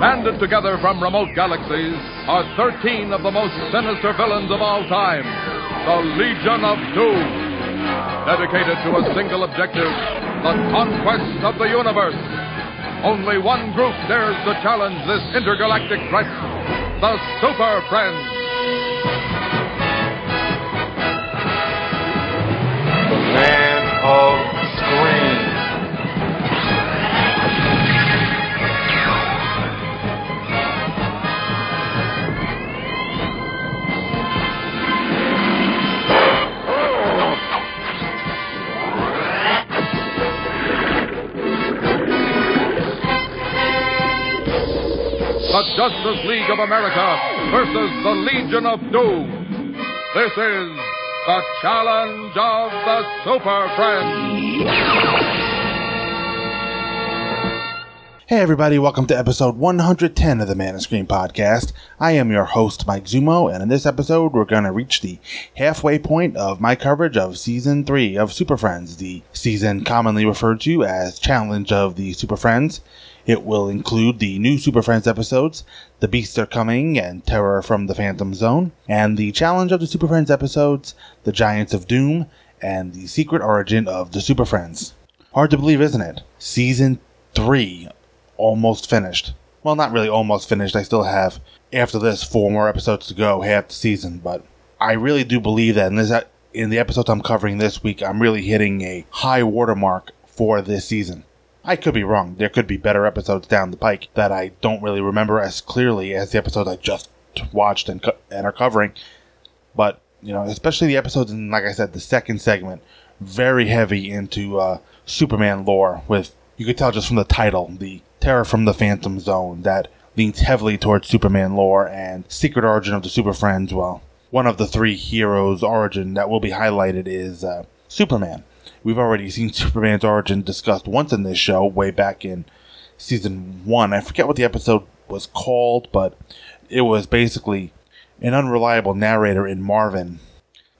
Banded together from remote galaxies are 13 of the most sinister villains of all time the Legion of Doom. Dedicated to a single objective the conquest of the universe. Only one group dares to challenge this intergalactic threat the Super Friends. Man of The Justice League of America versus the Legion of Doom. This is the challenge of the Super Friends. Hey everybody, welcome to episode 110 of the Man of Screen podcast. I am your host, Mike Zummo, and in this episode we're going to reach the halfway point of my coverage of season 3 of Super Friends, the season commonly referred to as Challenge of the Super Friends. It will include the new Super Friends episodes, The Beasts Are Coming and Terror from the Phantom Zone, and the Challenge of the Super Friends episodes, The Giants of Doom, and The Secret Origin of the Super Friends. Hard to believe, isn't it? Season 3 almost finished. Well, not really almost finished. I still have, after this, four more episodes to go, half the season. But I really do believe that in, this, in the episodes I'm covering this week, I'm really hitting a high watermark for this season. I could be wrong. There could be better episodes down the pike that I don't really remember as clearly as the episodes I just watched and, co- and are covering. But, you know, especially the episodes in, like I said, the second segment, very heavy into uh, Superman lore with, you could tell just from the title, the Terror from the Phantom Zone, that leans heavily towards Superman lore and Secret Origin of the Super Friends. Well, one of the three heroes' origin that will be highlighted is uh, Superman. We've already seen Superman's origin discussed once in this show, way back in season one. I forget what the episode was called, but it was basically an unreliable narrator in Marvin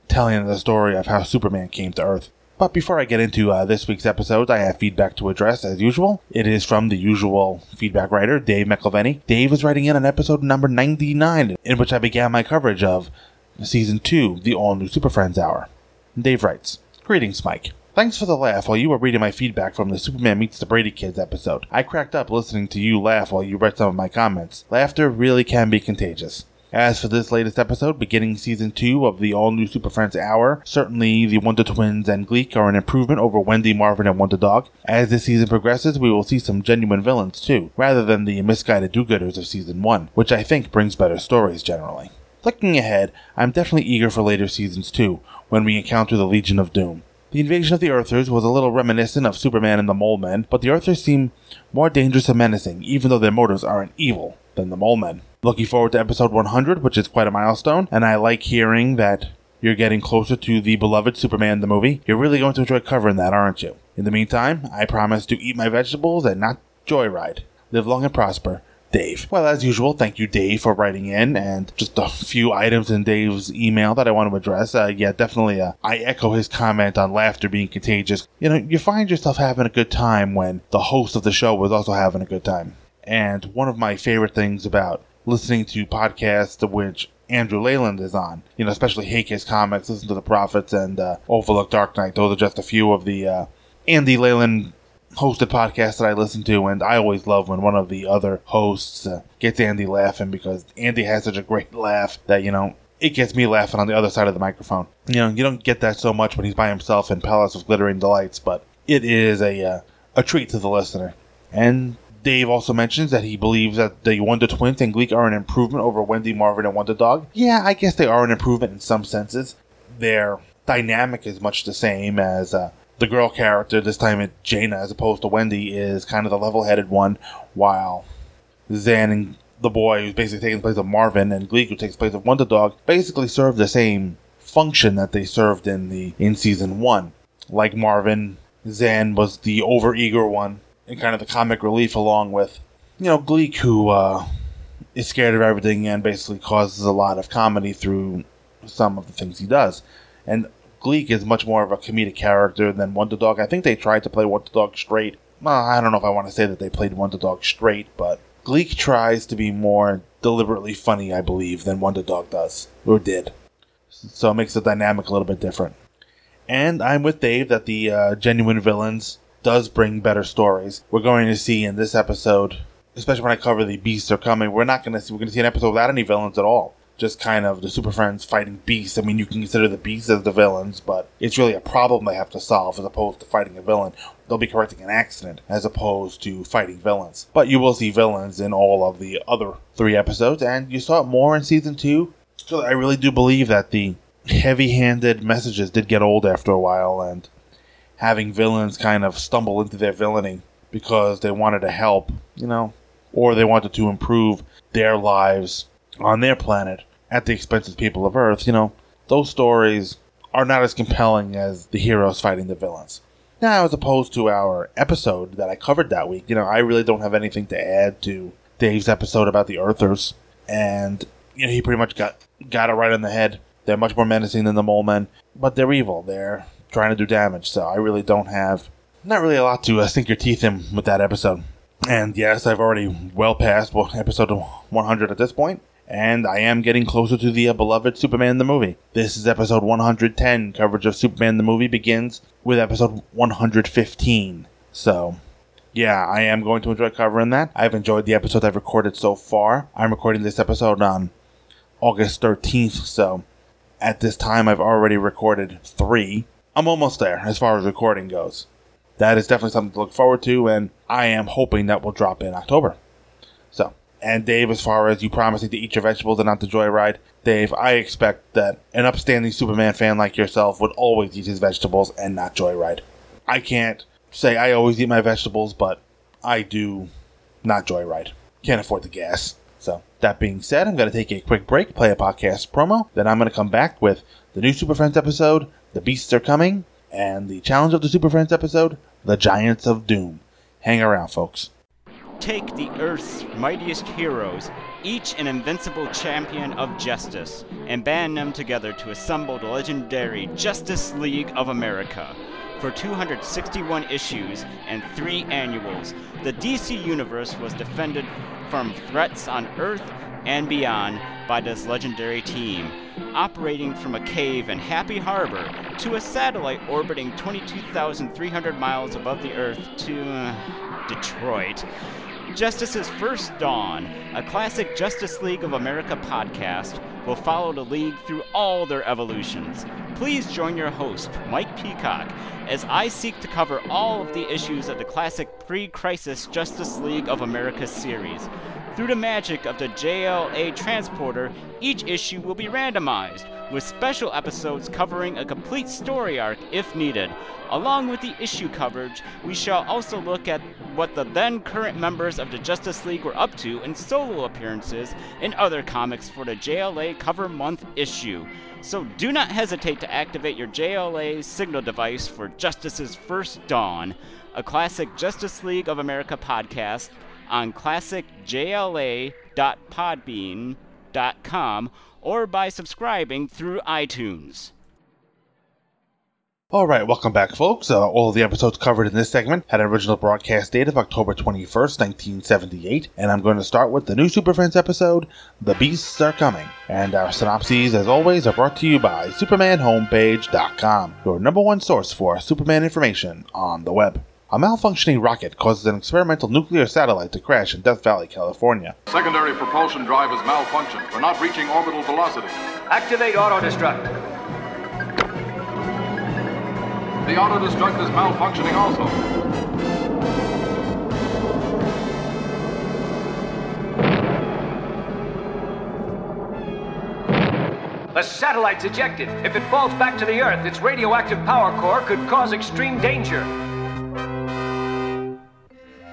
telling the story of how Superman came to Earth. But before I get into uh, this week's episode, I have feedback to address as usual. It is from the usual feedback writer, Dave McElveny. Dave is writing in on episode number 99, in which I began my coverage of season 2, the all new Super Friends Hour. Dave writes Greetings, Mike. Thanks for the laugh while you were reading my feedback from the Superman Meets the Brady Kids episode. I cracked up listening to you laugh while you read some of my comments. Laughter really can be contagious. As for this latest episode, beginning season 2 of the all new Super Friends Hour, certainly the Wonder Twins and Gleek are an improvement over Wendy, Marvin, and Wonder Dog. As the season progresses, we will see some genuine villains too, rather than the misguided do gooders of season 1, which I think brings better stories generally. Looking ahead, I'm definitely eager for later seasons too, when we encounter the Legion of Doom. The invasion of the Earthers was a little reminiscent of Superman and the Mole Men, but the Earthers seem more dangerous and menacing, even though their motives aren't evil, than the Mole Men. Looking forward to episode 100, which is quite a milestone, and I like hearing that you're getting closer to the beloved Superman the movie. You're really going to enjoy covering that, aren't you? In the meantime, I promise to eat my vegetables and not joyride. Live long and prosper. Dave. Well, as usual, thank you, Dave, for writing in, and just a few items in Dave's email that I want to address. Uh, yeah, definitely, uh, I echo his comment on laughter being contagious. You know, you find yourself having a good time when the host of the show was also having a good time. And one of my favorite things about listening to podcasts which Andrew Leyland is on, you know, especially Hey Kids Comics, Listen to the Prophets, and uh, Overlook Dark Knight. Those are just a few of the uh, Andy Leyland hosted podcasts that I listen to, and I always love when one of the other hosts uh, gets Andy laughing because Andy has such a great laugh that, you know, it gets me laughing on the other side of the microphone. You know, you don't get that so much when he's by himself in Palace of Glittering Delights, but it is a uh, a treat to the listener. And Dave also mentions that he believes that the Wonder Twins and Gleek are an improvement over Wendy, Marvin, and Wonder Dog. Yeah, I guess they are an improvement in some senses. Their dynamic is much the same as uh, the girl character, this time it's Jayna as opposed to Wendy, is kind of the level headed one, while Zan and the boy who's basically taking the place of Marvin and Gleek who takes the place of Wonder Dog basically serve the same function that they served in the in season one. Like Marvin, Zan was the overeager one and kind of the comic relief along with you know, Gleek who uh, is scared of everything and basically causes a lot of comedy through some of the things he does. And Gleek is much more of a comedic character than Wonder Dog. I think they tried to play Wonder Dog straight. Well, I don't know if I want to say that they played Wonder Dog straight, but Gleek tries to be more deliberately funny, I believe, than Wonder Dog does, or did. So it makes the dynamic a little bit different. And I'm with Dave that the uh, genuine villains does bring better stories. We're going to see in this episode, especially when I cover the beasts are coming, we're not going to see we're going to see an episode without any villains at all. Just kind of the Super Friends fighting beasts. I mean, you can consider the beasts as the villains, but it's really a problem they have to solve as opposed to fighting a villain. They'll be correcting an accident as opposed to fighting villains. But you will see villains in all of the other three episodes, and you saw it more in season two. So I really do believe that the heavy-handed messages did get old after a while, and having villains kind of stumble into their villainy because they wanted to help, you know, or they wanted to improve their lives on their planet at the expense of the people of Earth, you know, those stories are not as compelling as the heroes fighting the villains. Now, as opposed to our episode that I covered that week, you know, I really don't have anything to add to Dave's episode about the Earthers, and you know, he pretty much got got it right in the head. They're much more menacing than the Mole Men, but they're evil. They're trying to do damage, so I really don't have not really a lot to uh, sink your teeth in with that episode. And yes, I've already well past episode 100 at this point, and I am getting closer to the uh, beloved Superman the movie. This is episode 110. Coverage of Superman the movie begins with episode 115. So, yeah, I am going to enjoy covering that. I've enjoyed the episode I've recorded so far. I'm recording this episode on August 13th, so at this time I've already recorded three. I'm almost there as far as recording goes. That is definitely something to look forward to, and I am hoping that will drop in October. And Dave, as far as you promising to eat your vegetables and not the joyride, Dave, I expect that an upstanding Superman fan like yourself would always eat his vegetables and not joyride. I can't say I always eat my vegetables, but I do not joyride. Can't afford the gas. So, that being said, I'm going to take a quick break, play a podcast promo, then I'm going to come back with the new Super Friends episode, The Beasts Are Coming, and the challenge of the Super Friends episode, The Giants of Doom. Hang around, folks. Take the Earth's mightiest heroes, each an invincible champion of justice, and band them together to assemble the legendary Justice League of America. For 261 issues and three annuals, the DC Universe was defended from threats on Earth and beyond by this legendary team, operating from a cave in Happy Harbor to a satellite orbiting 22,300 miles above the Earth to uh, Detroit. Justice's First Dawn, a classic Justice League of America podcast, will follow the League through all their evolutions. Please join your host, Mike Peacock, as I seek to cover all of the issues of the classic pre crisis Justice League of America series. Through the magic of the JLA transporter, each issue will be randomized, with special episodes covering a complete story arc if needed. Along with the issue coverage, we shall also look at what the then current members of the Justice League were up to in solo appearances in other comics for the JLA Cover Month issue. So do not hesitate to activate your JLA signal device for Justice's First Dawn, a classic Justice League of America podcast on classicjla.podbean.com or by subscribing through iTunes. All right, welcome back, folks. Uh, all of the episodes covered in this segment had an original broadcast date of October 21st, 1978, and I'm going to start with the new Super Friends episode, The Beasts Are Coming. And our synopses, as always, are brought to you by SupermanHomepage.com, your number one source for Superman information on the web. A malfunctioning rocket causes an experimental nuclear satellite to crash in Death Valley, California. Secondary propulsion drive is malfunctioned. We're not reaching orbital velocity. Activate auto destruct. The auto destruct is malfunctioning also. The satellite's ejected. If it falls back to the Earth, its radioactive power core could cause extreme danger.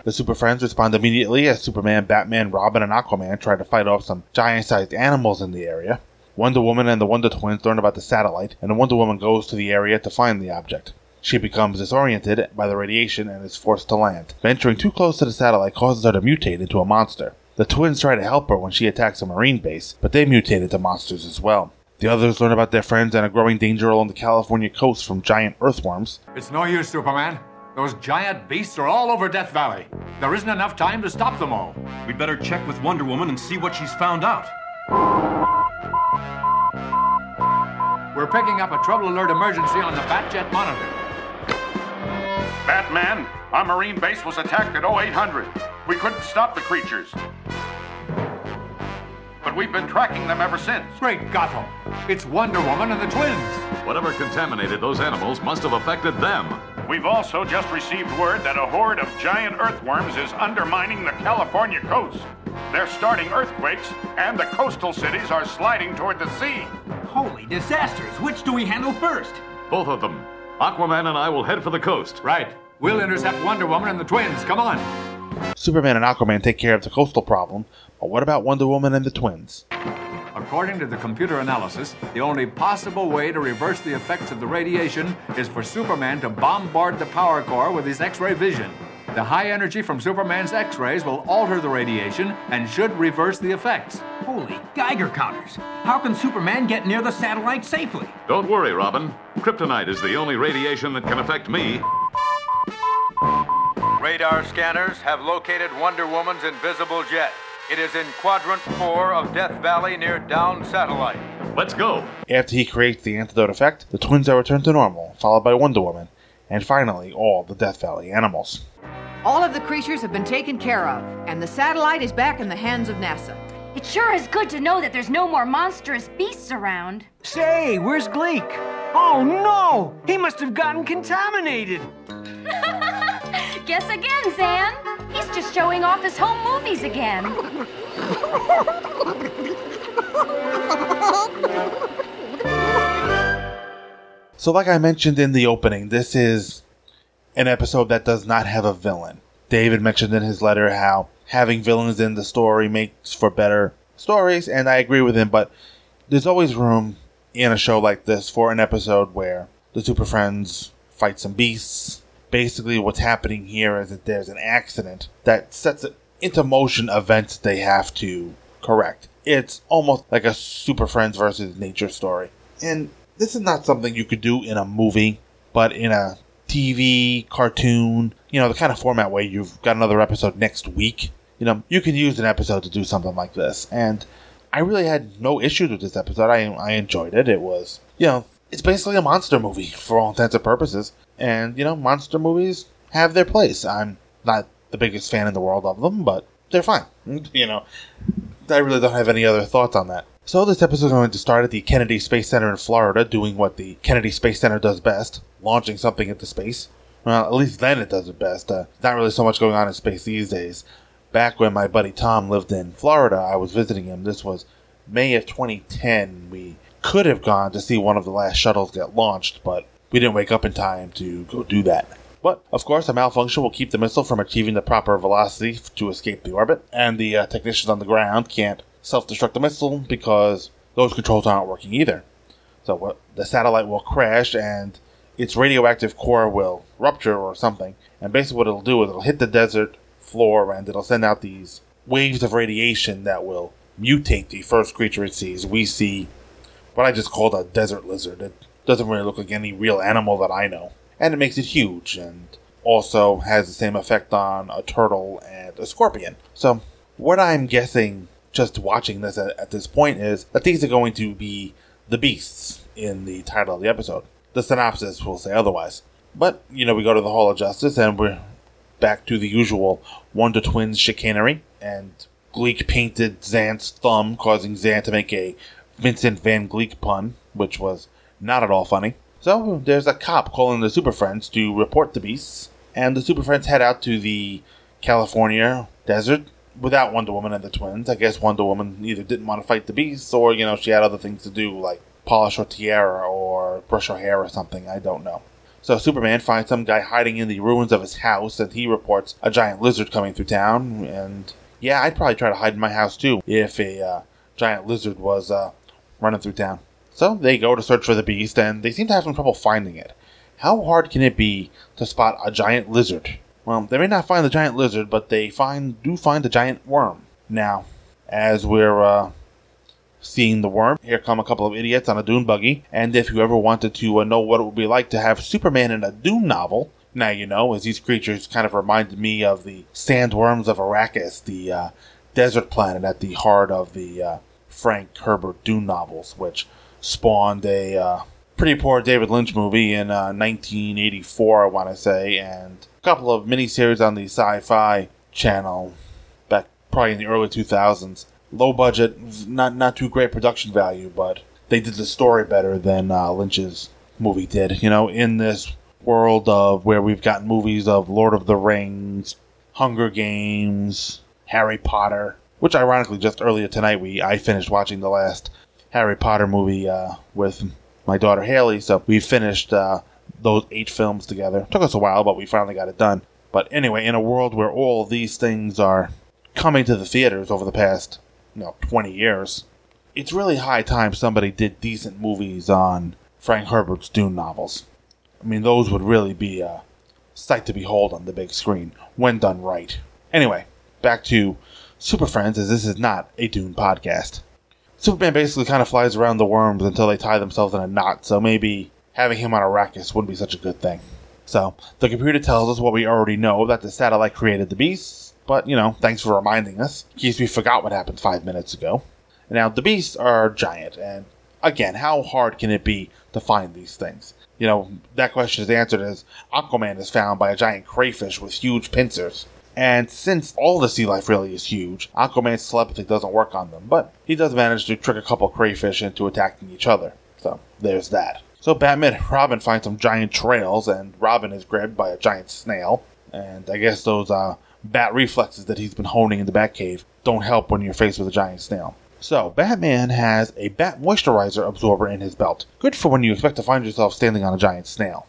The Super Friends respond immediately as Superman, Batman, Robin, and Aquaman try to fight off some giant sized animals in the area. Wonder Woman and the Wonder Twins learn about the satellite, and Wonder Woman goes to the area to find the object. She becomes disoriented by the radiation and is forced to land. Venturing too close to the satellite causes her to mutate into a monster. The twins try to help her when she attacks a marine base, but they mutate into monsters as well. The others learn about their friends and a growing danger along the California coast from giant earthworms. It's no use, Superman. Those giant beasts are all over Death Valley. There isn't enough time to stop them all. We'd better check with Wonder Woman and see what she's found out. We're picking up a trouble alert emergency on the Batjet monitor. Batman, our Marine base was attacked at 0800. We couldn't stop the creatures. But we've been tracking them ever since. Great Gotham! It's Wonder Woman and the twins. Whatever contaminated those animals must have affected them. We've also just received word that a horde of giant earthworms is undermining the California coast. They're starting earthquakes, and the coastal cities are sliding toward the sea. Holy disasters! Which do we handle first? Both of them. Aquaman and I will head for the coast. Right. We'll intercept Wonder Woman and the twins. Come on. Superman and Aquaman take care of the coastal problem, but what about Wonder Woman and the twins? According to the computer analysis, the only possible way to reverse the effects of the radiation is for Superman to bombard the power core with his X ray vision. The high energy from Superman's X rays will alter the radiation and should reverse the effects. Holy Geiger counters! How can Superman get near the satellite safely? Don't worry, Robin. Kryptonite is the only radiation that can affect me. Radar scanners have located Wonder Woman's invisible jet. It is in quadrant 4 of Death Valley near Down Satellite. Let's go. After he creates the antidote effect, the twins are returned to normal, followed by Wonder Woman, and finally all the Death Valley animals. All of the creatures have been taken care of, and the satellite is back in the hands of NASA. It sure is good to know that there's no more monstrous beasts around. Say, where's Gleek? Oh no! He must have gotten contaminated! Guess again, Zan. He's just showing off his home movies again. So, like I mentioned in the opening, this is an episode that does not have a villain. David mentioned in his letter how having villains in the story makes for better stories, and I agree with him, but there's always room in a show like this for an episode where the Super Friends fight some beasts. Basically, what's happening here is that there's an accident that sets into motion events they have to correct. It's almost like a Super Friends versus nature story. And this is not something you could do in a movie, but in a TV, cartoon, you know, the kind of format where you've got another episode next week, you know, you can use an episode to do something like this. And I really had no issues with this episode. I, I enjoyed it. It was, you know, it's basically a monster movie for all intents and purposes. And, you know, monster movies have their place. I'm not the biggest fan in the world of them, but they're fine. You know, I really don't have any other thoughts on that. So this episode is going to start at the Kennedy Space Center in Florida, doing what the Kennedy Space Center does best, launching something into space. Well, at least then it does it best. Uh, not really so much going on in space these days. Back when my buddy Tom lived in Florida, I was visiting him. This was May of 2010. We could have gone to see one of the last shuttles get launched, but we didn't wake up in time to go do that. But, of course, a malfunction will keep the missile from achieving the proper velocity to escape the orbit, and the uh, technicians on the ground can't self destruct the missile because those controls aren't working either. So what, the satellite will crash and its radioactive core will rupture or something. And basically, what it'll do is it'll hit the desert floor and it'll send out these waves of radiation that will mutate the first creature it sees. We see what I just called a desert lizard. It doesn't really look like any real animal that I know. And it makes it huge and also has the same effect on a turtle and a scorpion. So, what I'm guessing just watching this at, at, this point is that these are going to be the beasts in the title of the episode. The synopsis will say otherwise. But, you know, we go to the Hall of Justice and we're back to the usual Wonder Twins chicanery. And Gleek painted Zan's thumb, causing Zan to make a Vincent Van Gleek pun, which was not at all funny. So there's a cop calling the Super Friends to report the beasts. And the Super Friends head out to the California desert without Wonder Woman and the twins. I guess Wonder Woman either didn't want to fight the beasts or, you know, she had other things to do, like polish her tiara or brush her hair or something. I don't know. So Superman finds some guy hiding in the ruins of his house, and he reports a giant lizard coming through town. And yeah, I'd probably try to hide in my house too if a uh, giant lizard was uh, running through town. So they go to search for the beast, and they seem to have some trouble finding it. How hard can it be to spot a giant lizard? Well, they may not find the giant lizard, but they find do find the giant worm. Now, as we're uh, seeing the worm, here come a couple of idiots on a dune buggy. And if you ever wanted to uh, know what it would be like to have Superman in a Dune novel, Now you know, as these creatures kind of reminded me of the sandworms of Arrakis, the uh, desert planet at the heart of the uh, Frank Herbert Dune novels, which spawned a uh, pretty poor David Lynch movie in 1984, I want to say, and a couple of miniseries on the Sci-Fi Channel back probably in the early 2000s. Low budget, not not too great production value, but they did the story better than uh, Lynch's movie did. You know, in this world of where we've got movies of Lord of the Rings, Hunger Games, Harry Potter, which ironically just earlier tonight we I finished watching the last Harry Potter movie uh, with my daughter Haley, so we finished uh, those eight films together. Took us a while, but we finally got it done. But anyway, in a world where all these things are coming to the theaters over the past, you know, 20 years, it's really high time somebody did decent movies on Frank Herbert's Dune novels. I mean, those would really be a sight to behold on the big screen when done right. Anyway, back to Super Friends, as this is not a Dune podcast. Superman basically kind of flies around the worms until they tie themselves in a knot, so maybe having him on Arrakis wouldn't be such a good thing. So, the computer tells us what we already know that the satellite created the beasts, but, you know, thanks for reminding us, in case we forgot what happened five minutes ago. Now, the beasts are giant, and again, how hard can it be to find these things? You know, that question is answered as Aquaman is found by a giant crayfish with huge pincers. And since all the sea life really is huge, Aquaman's telepathy doesn't work on them, but he does manage to trick a couple crayfish into attacking each other. So, there's that. So Batman and Robin find some giant trails, and Robin is grabbed by a giant snail. And I guess those uh, bat reflexes that he's been honing in the Batcave don't help when you're faced with a giant snail. So, Batman has a bat moisturizer absorber in his belt. Good for when you expect to find yourself standing on a giant snail.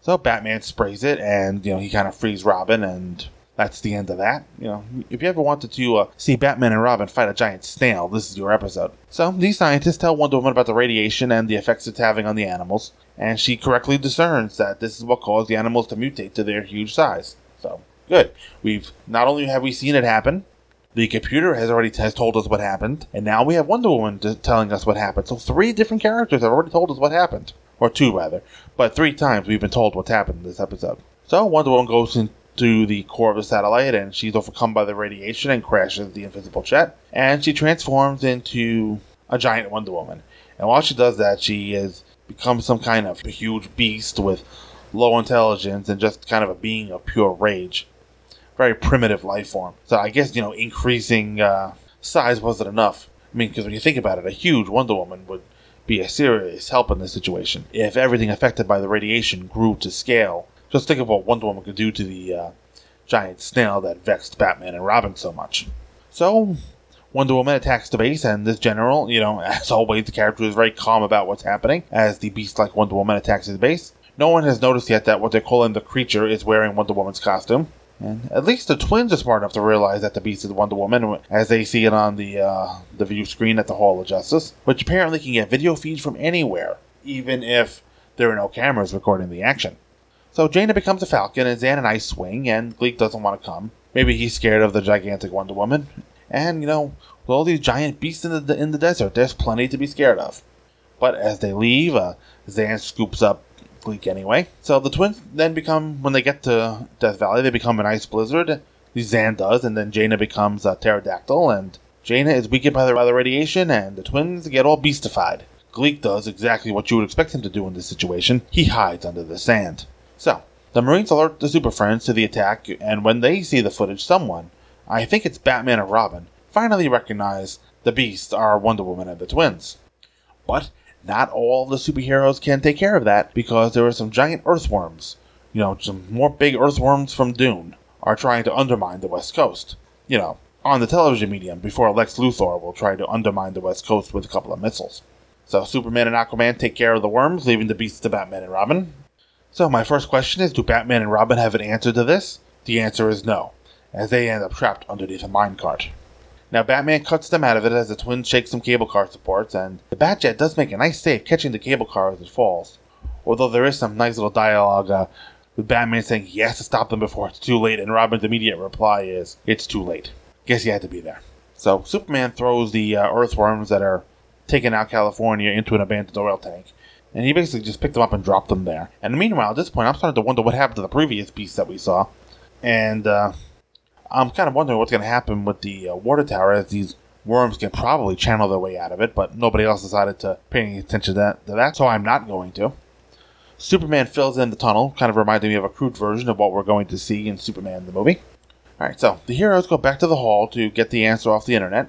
So, Batman sprays it, and, you know, he kind of frees Robin, and that's the end of that. You know, if you ever wanted to uh, see Batman and Robin fight a giant snail, this is your episode. So, these scientists tell Wonder Woman about the radiation and the effects it's having on the animals, and she correctly discerns that this is what caused the animals to mutate to their huge size. So, good. We've not only have we seen it happen, the computer has already has told us what happened, and now we have Wonder Woman t- telling us what happened. So three different characters have already told us what happened, or two rather, but three times we've been told what's happened in this episode. So Wonder Woman goes into the core of the satellite, and she's overcome by the radiation and crashes the invisible jet, and she transforms into a giant Wonder Woman. And while she does that, she has become some kind of huge beast with low intelligence and just kind of a being of pure rage very primitive life form. So I guess you know increasing uh, size wasn't enough. I mean, because when you think about it, a huge Wonder Woman would be a serious help in this situation. If everything affected by the radiation grew to scale, just think of what Wonder Woman could do to the uh, giant snail that vexed Batman and Robin so much. So, Wonder Woman attacks the base, and this general, you know, as always, the character is very calm about what's happening as the beast like Wonder Woman attacks his base. No one has noticed yet that what they're calling the creature is wearing Wonder Woman's costume. And at least the twins are smart enough to realize that the Beast is Wonder Woman as they see it on the uh, the view screen at the Hall of Justice, which apparently can get video feeds from anywhere, even if there are no cameras recording the action. So Jayna becomes a Falcon and Zan and I swing, and Gleek doesn't want to come. Maybe he's scared of the gigantic Wonder Woman. And you know, with all these giant beasts in the in the desert, there's plenty to be scared of. But as they leave, uh, Zan scoops up Gleek anyway. So the twins then become, when they get to Death Valley, they become an ice blizzard. Zan does, and then Jayna becomes a pterodactyl, and Jaina is weakened by the, by the radiation, and the twins get all beastified. Gleek does exactly what you would expect him to do in this situation. He hides under the sand. So, the Marines alert the Super Friends to the attack, and when they see the footage, someone, I think it's Batman or Robin, finally recognize the Beast are Wonder Woman and the twins. But not all the superheroes can take care of that because there are some giant earthworms. You know, some more big earthworms from Dune are trying to undermine the West Coast. You know, on the television medium before Lex Luthor will try to undermine the West Coast with a couple of missiles. So Superman and Aquaman take care of the worms, leaving the beasts to Batman and Robin. So my first question is, do Batman and Robin have an answer to this? The answer is no, as they end up trapped underneath a minecart. Now, Batman cuts them out of it as the twins shake some cable car supports, and the Batjet does make a nice save catching the cable car as it falls. Although there is some nice little dialogue uh, with Batman saying he has to stop them before it's too late, and Robin's immediate reply is, It's too late. Guess he had to be there. So, Superman throws the uh, earthworms that are taking out California into an abandoned oil tank, And he basically just picked them up and dropped them there. And meanwhile, at this point, I'm starting to wonder what happened to the previous beast that we saw. And uh, I'm kind of wondering what's going to happen with the uh, water tower as these worms can probably channel their way out of it, but nobody else decided to pay any attention to that, to that so I'm not going to. Superman fills in the tunnel, kind of reminding me of a crude version of what we're going to see in Superman the movie. Alright, so the heroes go back to the hall to get the answer off the internet.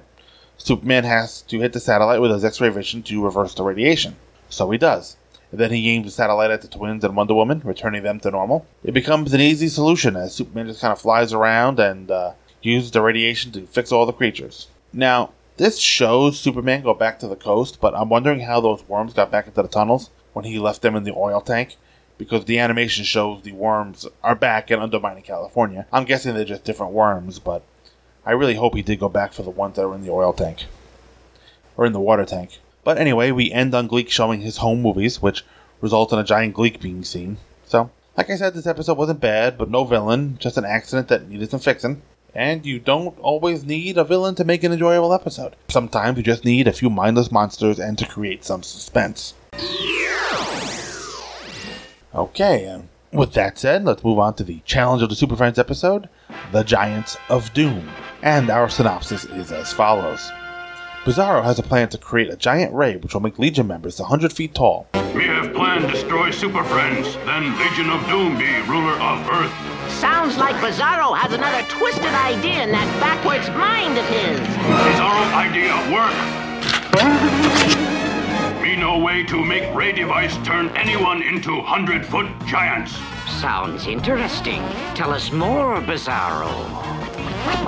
Superman has to hit the satellite with his X ray vision to reverse the radiation. So he does. And then he aims the satellite at the twins and Wonder Woman, returning them to normal. It becomes an easy solution as Superman just kind of flies around and uh, uses the radiation to fix all the creatures. Now, this shows Superman go back to the coast, but I'm wondering how those worms got back into the tunnels when he left them in the oil tank. Because the animation shows the worms are back and undermining California. I'm guessing they're just different worms, but I really hope he did go back for the ones that were in the oil tank. Or in the water tank. But anyway, we end on Gleek showing his home movies, which result in a giant Gleek being seen. So, like I said, this episode wasn't bad, but no villain, just an accident that needed some fixing. And you don't always need a villain to make an enjoyable episode. Sometimes you just need a few mindless monsters and to create some suspense. Okay, and with that said, let's move on to the Challenge of the Super Friends episode The Giants of Doom. And our synopsis is as follows Bizarro has a plan to create a giant ray which will make Legion members 100 feet tall. We have planned destroy Super Friends, then Legion of Doom be ruler of Earth. Sounds like Bizarro has another twisted idea in that backwards mind of his. Bizarro idea work. Me no way to make Ray device turn anyone into hundred foot giants. Sounds interesting. Tell us more, Bizarro.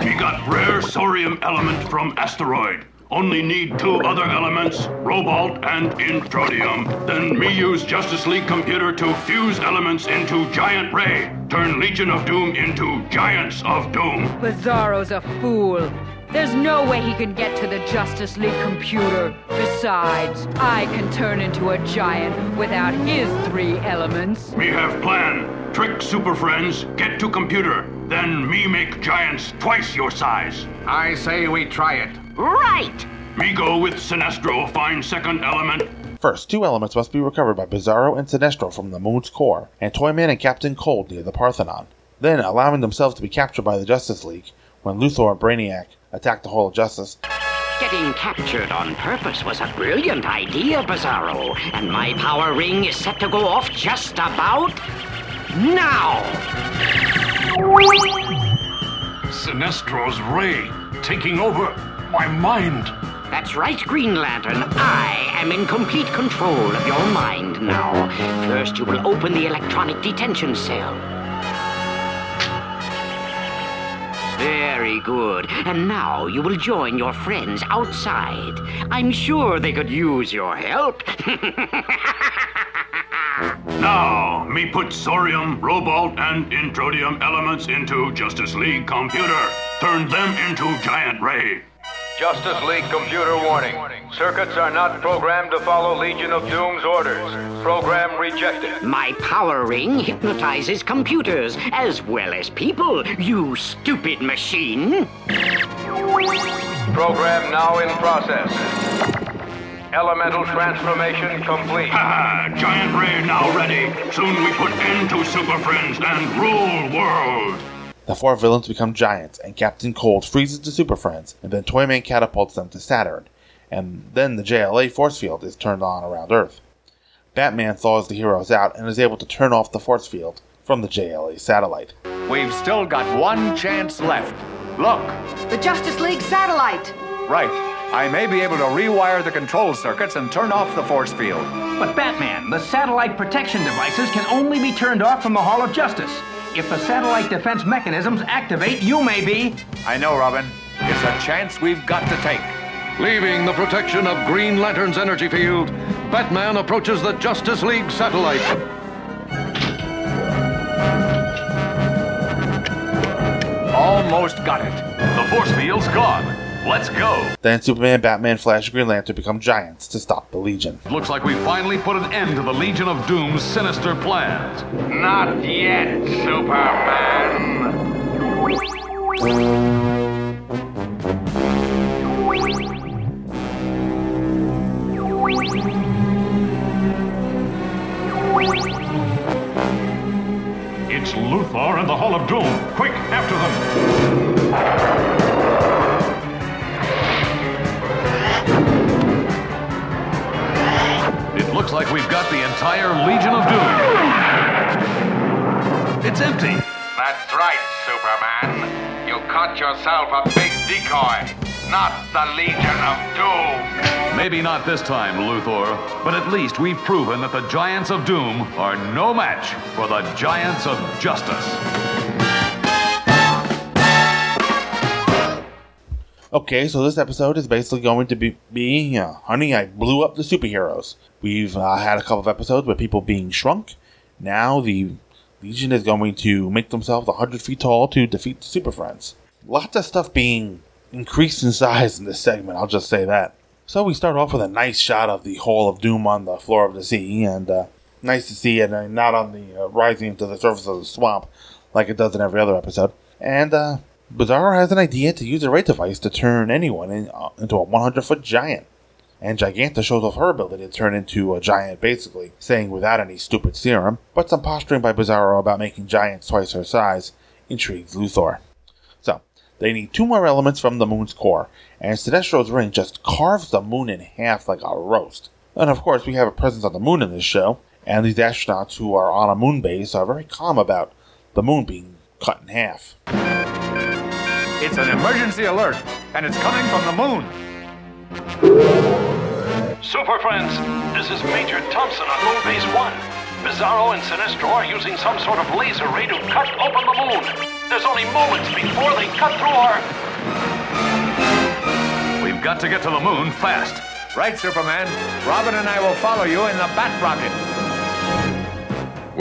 We got rare sorium element from asteroid. Only need two other elements, Robalt and Introdium. Then me use Justice League computer to fuse elements into Giant Ray. Turn Legion of Doom into Giants of Doom. Bizarro's a fool. There's no way he can get to the Justice League computer. Besides, I can turn into a giant without his three elements. Me have plan. Trick Super Friends, get to computer. Then me make giants twice your size. I say we try it. Right! Me go with Sinestro, find second element. First, two elements must be recovered by Bizarro and Sinestro from the moon's core, and Toyman and Captain Cold near the Parthenon. Then, allowing themselves to be captured by the Justice League, when Luthor and Brainiac attack the Hall of Justice. Getting captured on purpose was a brilliant idea, Bizarro, and my power ring is set to go off just about now. Sinestro's ray taking over my mind. That's right, Green Lantern. I am in complete control of your mind now. First, you will open the electronic detention cell. Very good. And now you will join your friends outside. I'm sure they could use your help. Now, me put Sorium, Robalt, and Introdium elements into Justice League computer. Turn them into Giant Ray. Justice League computer warning. Circuits are not programmed to follow Legion of Doom's orders. Program rejected. My power ring hypnotizes computers as well as people, you stupid machine. Program now in process. Elemental transformation complete. Ha Giant Ray now ready. Soon we put end to Super Friends and rule world. The four villains become giants, and Captain Cold freezes the Super Friends, and then Toyman catapults them to Saturn, and then the JLA force field is turned on around Earth. Batman thaws the heroes out and is able to turn off the force field from the JLA satellite. We've still got one chance left. Look! The Justice League satellite! Right. I may be able to rewire the control circuits and turn off the force field. But Batman, the satellite protection devices can only be turned off from the Hall of Justice. If the satellite defense mechanisms activate, you may be. I know, Robin. It's a chance we've got to take. Leaving the protection of Green Lantern's energy field, Batman approaches the Justice League satellite. Almost got it. The force field's gone. Let's go! Then Superman, Batman, Flash, Green Lantern become giants to stop the Legion. Looks like we finally put an end to the Legion of Doom's sinister plans. Not yet, Superman! It's Luthor and the Hall of Doom. Quick, after them. Looks like we've got the entire Legion of Doom. It's empty. That's right, Superman. You caught yourself a big decoy, not the Legion of Doom. Maybe not this time, Luthor, but at least we've proven that the Giants of Doom are no match for the Giants of Justice. Okay, so this episode is basically going to be, be uh, honey, I blew up the superheroes. We've uh, had a couple of episodes with people being shrunk. Now the Legion is going to make themselves 100 feet tall to defeat the Super Friends. Lots of stuff being increased in size in this segment, I'll just say that. So we start off with a nice shot of the Hall of Doom on the floor of the sea, and uh, nice to see it uh, not on the uh, rising to the surface of the swamp like it does in every other episode. And uh, Bizarro has an idea to use a ray device to turn anyone in, uh, into a 100 foot giant. And Giganta shows off her ability to turn into a giant, basically, saying without any stupid serum, but some posturing by Bizarro about making giants twice her size intrigues Luthor. So, they need two more elements from the moon's core, and Sinestro's ring just carves the moon in half like a roast. And of course, we have a presence on the moon in this show, and these astronauts who are on a moon base are very calm about the moon being cut in half. It's an emergency alert, and it's coming from the moon. Super Friends, this is Major Thompson on Moon Base 1. Bizarro and Sinestro are using some sort of laser ray to cut open the moon. There's only moments before they cut through our... We've got to get to the moon fast. Right, Superman. Robin and I will follow you in the Bat Rocket.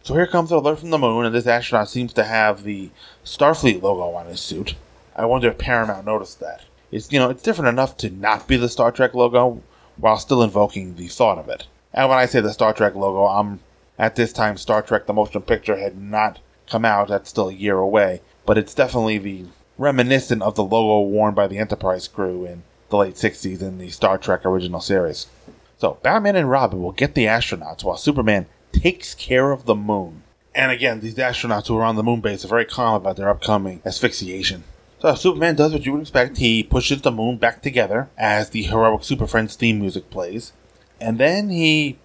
So here comes an alert from the moon, and this astronaut seems to have the Starfleet logo on his suit. I wonder if Paramount noticed that. It's you know it's different enough to not be the Star Trek logo while still invoking the thought of it. And when I say the Star Trek logo, I'm at this time Star Trek the motion picture had not come out. That's still a year away, but it's definitely the reminiscent of the logo worn by the Enterprise crew in the late 60s in the Star Trek original series. So Batman and Robin will get the astronauts while Superman takes care of the moon. And again, these astronauts who are on the moon base are very calm about their upcoming asphyxiation. So Superman does what you would expect. He pushes the moon back together as the heroic Super Friends theme music plays, and then he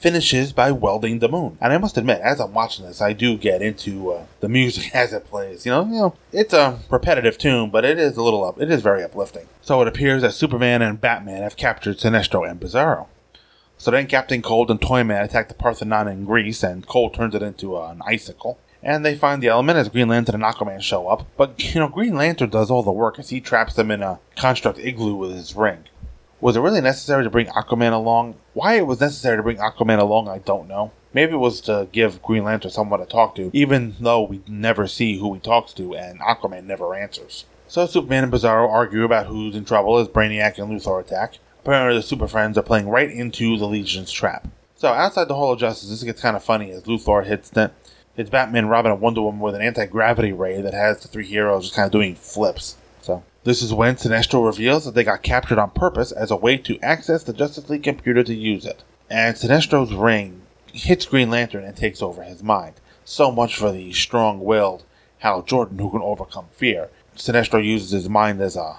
finishes by welding the moon. And I must admit, as I'm watching this, I do get into uh, the music as it plays. You know, you know, it's a repetitive tune, but it is a little up. It is very uplifting. So it appears that Superman and Batman have captured Sinestro and Bizarro. So then Captain Cold and Toyman attack the Parthenon in Greece, and Cold turns it into uh, an icicle and they find the element as Green Lantern and Aquaman show up. But, you know, Green Lantern does all the work as he traps them in a construct igloo with his ring. Was it really necessary to bring Aquaman along? Why it was necessary to bring Aquaman along, I don't know. Maybe it was to give Green Lantern someone to talk to, even though we never see who he talks to and Aquaman never answers. So Superman and Bizarro argue about who's in trouble as Brainiac and Luthor attack. Apparently the Super Friends are playing right into the Legion's trap. So outside the Hall of Justice, this gets kind of funny as Luthor hits the it's Batman, Robin, and Wonder Woman with an anti gravity ray that has the three heroes just kind of doing flips. So, this is when Sinestro reveals that they got captured on purpose as a way to access the Justice League computer to use it. And Sinestro's ring hits Green Lantern and takes over his mind. So much for the strong willed Hal Jordan who can overcome fear. Sinestro uses his mind as a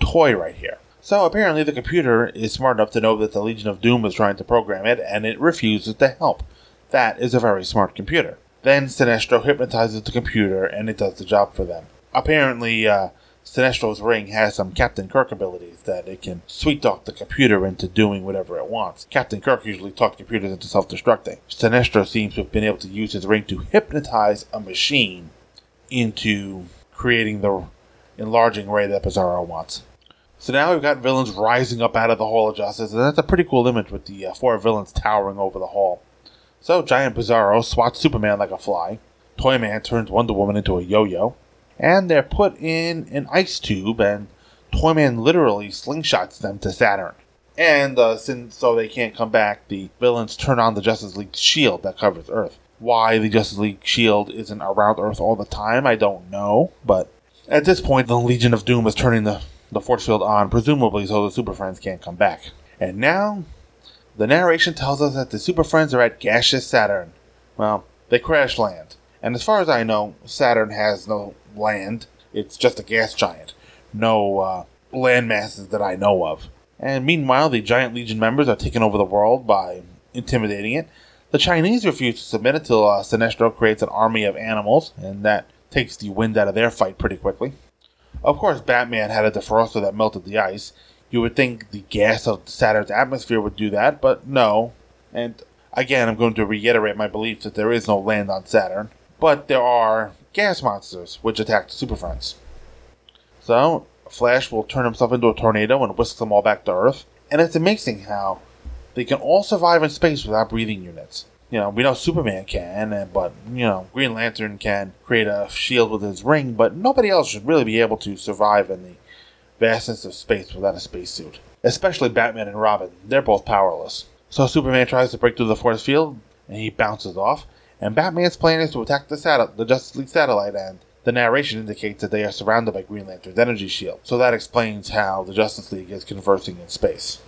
toy right here. So apparently, the computer is smart enough to know that the Legion of Doom is trying to program it, and it refuses to help. That is a very smart computer. Then Sinestro hypnotizes the computer and it does the job for them. Apparently, uh, Sinestro's ring has some Captain Kirk abilities that it can sweet talk the computer into doing whatever it wants. Captain Kirk usually talks computers into self destructing. Sinestro seems to have been able to use his ring to hypnotize a machine into creating the enlarging ray that Bizarro wants. So now we've got villains rising up out of the Hall of Justice, and that's a pretty cool image with the uh, four villains towering over the hall. So Giant Bizarro swats Superman like a fly. Toyman turns Wonder Woman into a yo-yo. And they're put in an ice tube, and Toyman literally slingshots them to Saturn. And uh, since so they can't come back, the villains turn on the Justice League shield that covers Earth. Why the Justice League shield isn't around Earth all the time, I don't know. But at this point, the Legion of Doom is turning the, the force field on, presumably so the Super Friends can't come back. And now, the narration tells us that the Super Friends are at gaseous Saturn. Well, they crash land. And as far as I know, Saturn has no land. It's just a gas giant. No uh, land masses that I know of. And meanwhile, the Giant Legion members are taking over the world by intimidating it. The Chinese refuse to submit until uh, Sinestro creates an army of animals, and that takes the wind out of their fight pretty quickly. Of course, Batman had a defroster that melted the ice. You would think the gas of Saturn's atmosphere would do that, but no. And again, I'm going to reiterate my belief that there is no land on Saturn. But there are gas monsters which attack the Super Friends. So, Flash will turn himself into a tornado and whisk them all back to Earth. And it's amazing how they can all survive in space without breathing units. You know, we know Superman can, but, you know, Green Lantern can create a shield with his ring, but nobody else should really be able to survive in the vastness of space without a spacesuit. Especially Batman and Robin. They're both powerless. So Superman tries to break through the force field, and he bounces off. And Batman's plan is to attack the, the Justice League satellite, and the narration indicates that they are surrounded by Green Lantern's energy shield. So that explains how the Justice League is conversing in space.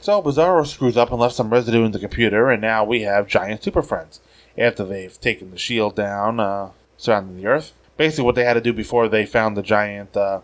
So Bizarro screws up and left some residue in the computer, and now we have giant Super Friends. After they've taken the shield down, uh, surrounding the Earth. Basically, what they had to do before they found the giant uh,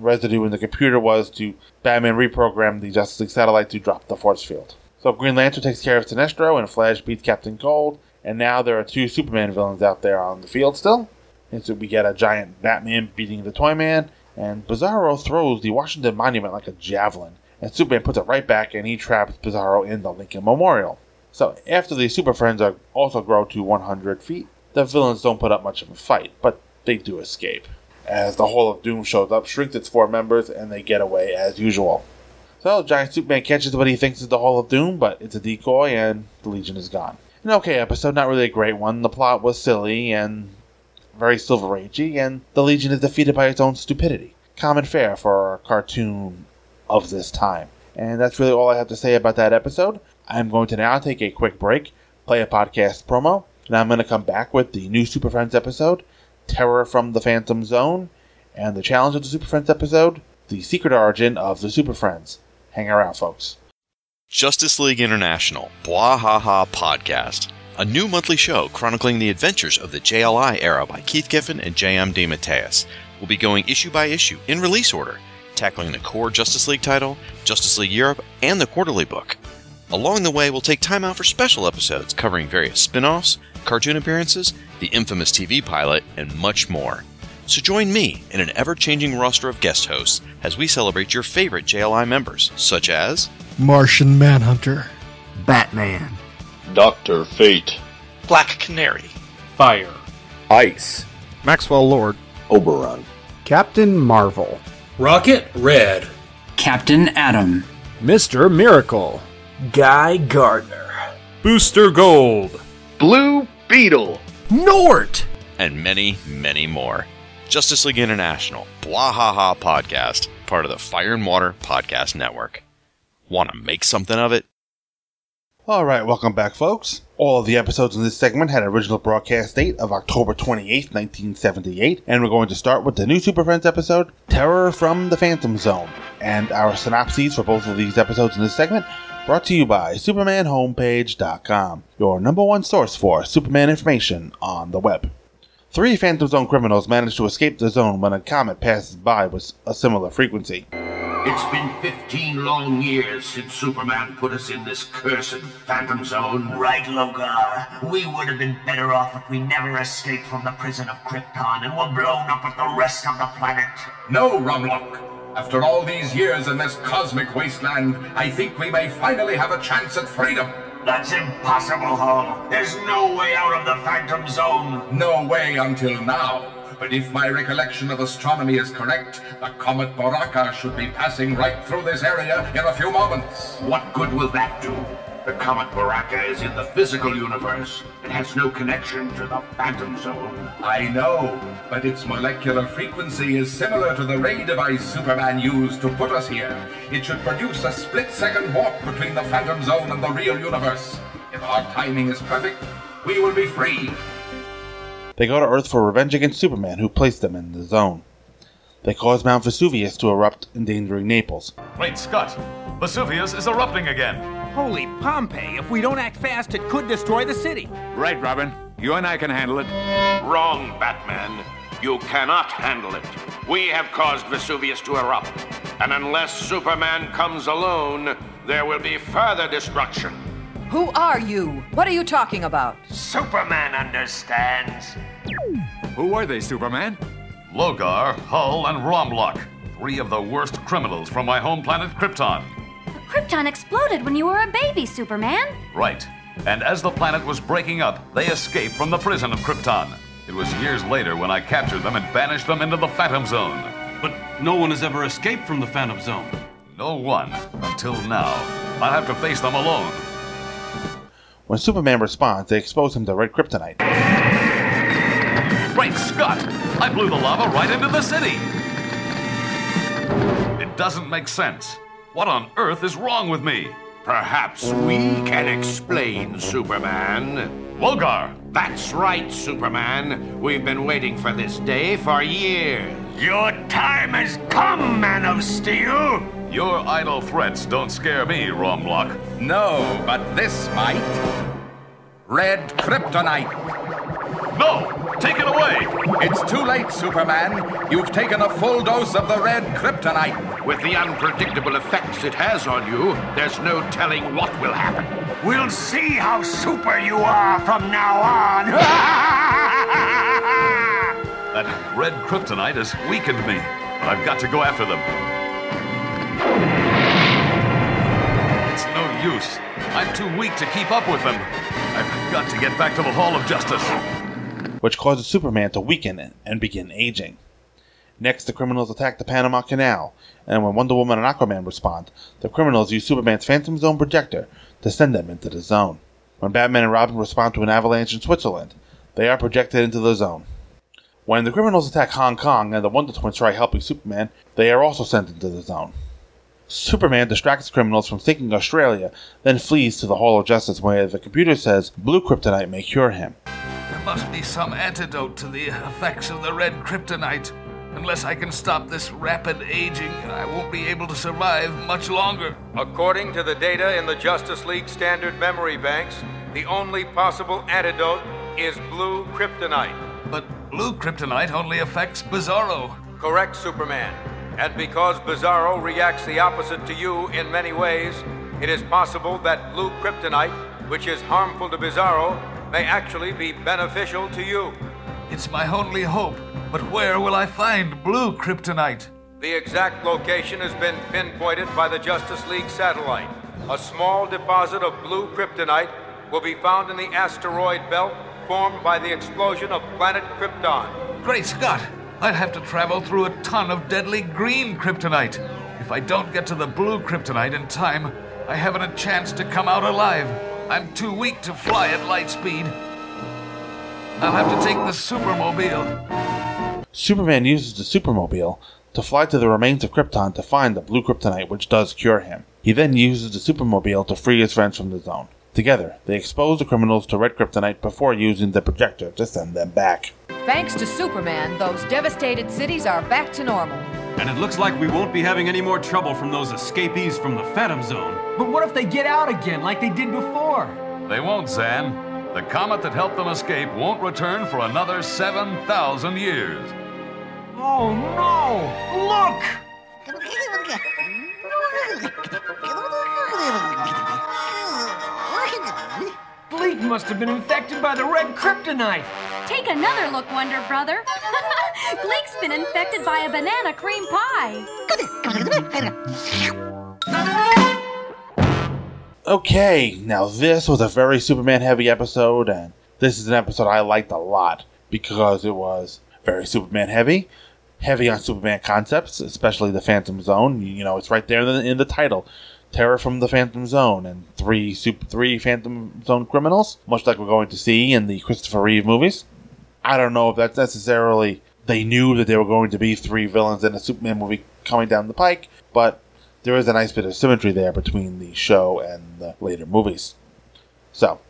residue in the computer was to Batman reprogram the Justice League satellite to drop the force field. So Green Lantern takes care of Sinestro, and Flash beats Captain Cold, and now there are two Superman villains out there on the field still. And so we get a giant Batman beating the Toyman, and Bizarro throws the Washington Monument like a javelin, and Superman puts it right back, and he traps Bizarro in the Lincoln Memorial. So after the Super Friends are also grow to 100 feet, the villains don't put up much of a fight, but they do escape. As the Hall of Doom shows up, shrinks its four members, and they get away as usual. So Giant Superman catches what he thinks is the Hall of Doom, but it's a decoy, and the Legion is gone. An okay episode, not really a great one. The plot was silly and very Silver Agey, and the Legion is defeated by its own stupidity. Common fare for a cartoon of this time. And that's really all I have to say about that episode. I'm going to now take a quick break, play a podcast promo, and I'm going to come back with the new Super Friends episode, Terror from the Phantom Zone, and the challenge of the Super Friends episode, The Secret Origin of the Super Friends. Hang around, folks. Justice League International, Bwahaha Podcast, a new monthly show chronicling the adventures of the JLI era by Keith Giffen and J.M. DeMatteis. We'll be going issue by issue in release order, tackling the core Justice League title, Justice League Europe, and the quarterly book. Along the way, we'll take time out for special episodes covering various spin offs, cartoon appearances, the infamous TV pilot, and much more. So join me in an ever changing roster of guest hosts as we celebrate your favorite JLI members, such as Martian Manhunter, Batman, Doctor Fate, Black Canary, Fire, Ice, Maxwell Lord, Oberon, Captain Marvel, Rocket Red, Captain Atom, Mr. Miracle, Guy Gardner, Booster Gold, Blue Beetle, Nort, and many, many more. Justice League International, Bwahaha Podcast, part of the Fire and Water Podcast Network. Want to make something of it? All right, welcome back, folks. All of the episodes in this segment had original broadcast date of October 28th, 1978, and we're going to start with the new Super Friends episode, Terror from the Phantom Zone. And our synopses for both of these episodes in this segment brought to you by SupermanHomepage.com, your number one source for Superman information on the web. Three Phantom Zone criminals manage to escape the zone when a comet passes by with a similar frequency. It's been 15 long years since Superman put us in this cursed Phantom Zone. Right, Logar. We would have been better off if we never escaped from the prison of Krypton and were blown up with the rest of the planet. No, Rumlock. After all these years in this cosmic wasteland, I think we may finally have a chance at freedom. That's impossible, Hall. There's no way out of the Phantom Zone. No way until now. But if my recollection of astronomy is correct, the comet Baraka should be passing right through this area in a few moments. What good will that do? The comet Baraka is in the physical universe. It has no connection to the Phantom Zone. I know, but its molecular frequency is similar to the ray device Superman used to put us here. It should produce a split-second warp between the Phantom Zone and the real universe. If our timing is perfect, we will be free. They go to Earth for revenge against Superman, who placed them in the zone. They caused Mount Vesuvius to erupt, endangering Naples. Wait, Scott. Vesuvius is erupting again. Holy Pompeii, if we don't act fast, it could destroy the city. Right, Robin. You and I can handle it. Wrong, Batman. You cannot handle it. We have caused Vesuvius to erupt. And unless Superman comes alone, there will be further destruction. Who are you? What are you talking about? Superman understands. Who are they, Superman? Logar, Hull, and Romlock. Three of the worst criminals from my home planet Krypton. Krypton exploded when you were a baby, Superman. Right. And as the planet was breaking up, they escaped from the prison of Krypton. It was years later when I captured them and banished them into the Phantom Zone. But no one has ever escaped from the Phantom Zone. No one, until now. I'll have to face them alone. When Superman responds, they expose him to red kryptonite. Great Scott! I blew the lava right into the city! It doesn't make sense. What on earth is wrong with me? Perhaps we can explain, Superman. Logar! That's right, Superman. We've been waiting for this day for years. Your time has come, Man of Steel! Your idle threats don't scare me, Romlock. No, but this might. Red kryptonite. No! Take it away! It's too late, Superman. You've taken a full dose of the red kryptonite. With the unpredictable effects it has on you, there's no telling what will happen. We'll see how super you are from now on. That red kryptonite has weakened me, but I've got to go after them. It's no use. I'm too weak to keep up with them. I've got to get back to the Hall of Justice. Which causes Superman to weaken and begin aging. Next, the criminals attack the Panama Canal, and when Wonder Woman and Aquaman respond, the criminals use Superman's Phantom Zone projector to send them into the zone. When Batman and Robin respond to an avalanche in Switzerland, they are projected into the zone. When the criminals attack Hong Kong and the Wonder Twins try helping Superman, they are also sent into the zone. Superman distracts criminals from sinking Australia, then flees to the Hall of Justice where the computer says blue kryptonite may cure him. There must be some antidote to the effects of the red kryptonite. Unless I can stop this rapid aging, I won't be able to survive much longer. According to the data in the Justice League standard memory banks, the only possible antidote is blue kryptonite. But blue kryptonite only affects Bizarro. Correct, Superman. And because Bizarro reacts the opposite to you in many ways, it is possible that blue kryptonite, which is harmful to Bizarro, may actually be beneficial to you. It's my only hope, but where will I find blue kryptonite? The exact location has been pinpointed by the Justice League satellite. A small deposit of blue kryptonite will be found in the asteroid belt formed by the explosion of planet Krypton. Great Scott! I'd have to travel through a ton of deadly green kryptonite. If I don't get to the blue kryptonite in time, I haven't a chance to come out alive. I'm too weak to fly at light speed. I'll have to take the supermobile. Superman uses the Supermobile to fly to the remains of Krypton to find the blue kryptonite which does cure him. He then uses the Supermobile to free his friends from the zone. Together, they expose the criminals to red kryptonite before using the projector to send them back. Thanks to Superman, those devastated cities are back to normal. And it looks like we won't be having any more trouble from those escapees from the Phantom Zone. But what if they get out again like they did before? They won't, Zan. The comet that helped them escape won't return for another 7,000 years. Oh no! Look! Gleek must have been infected by the red kryptonite. Take another look, Wonder Brother. Gleek's been infected by a banana cream pie. Okay, now this was a very Superman heavy episode, and this is an episode I liked a lot because it was very Superman heavy, heavy on Superman concepts, especially the Phantom Zone. You know, it's right there in the, in the title. Terror from the Phantom Zone and three super three Phantom Zone criminals, much like we're going to see in the Christopher Reeve movies. I don't know if that's necessarily they knew that there were going to be three villains in a Superman movie coming down the pike, but there is a nice bit of symmetry there between the show and the later movies. So,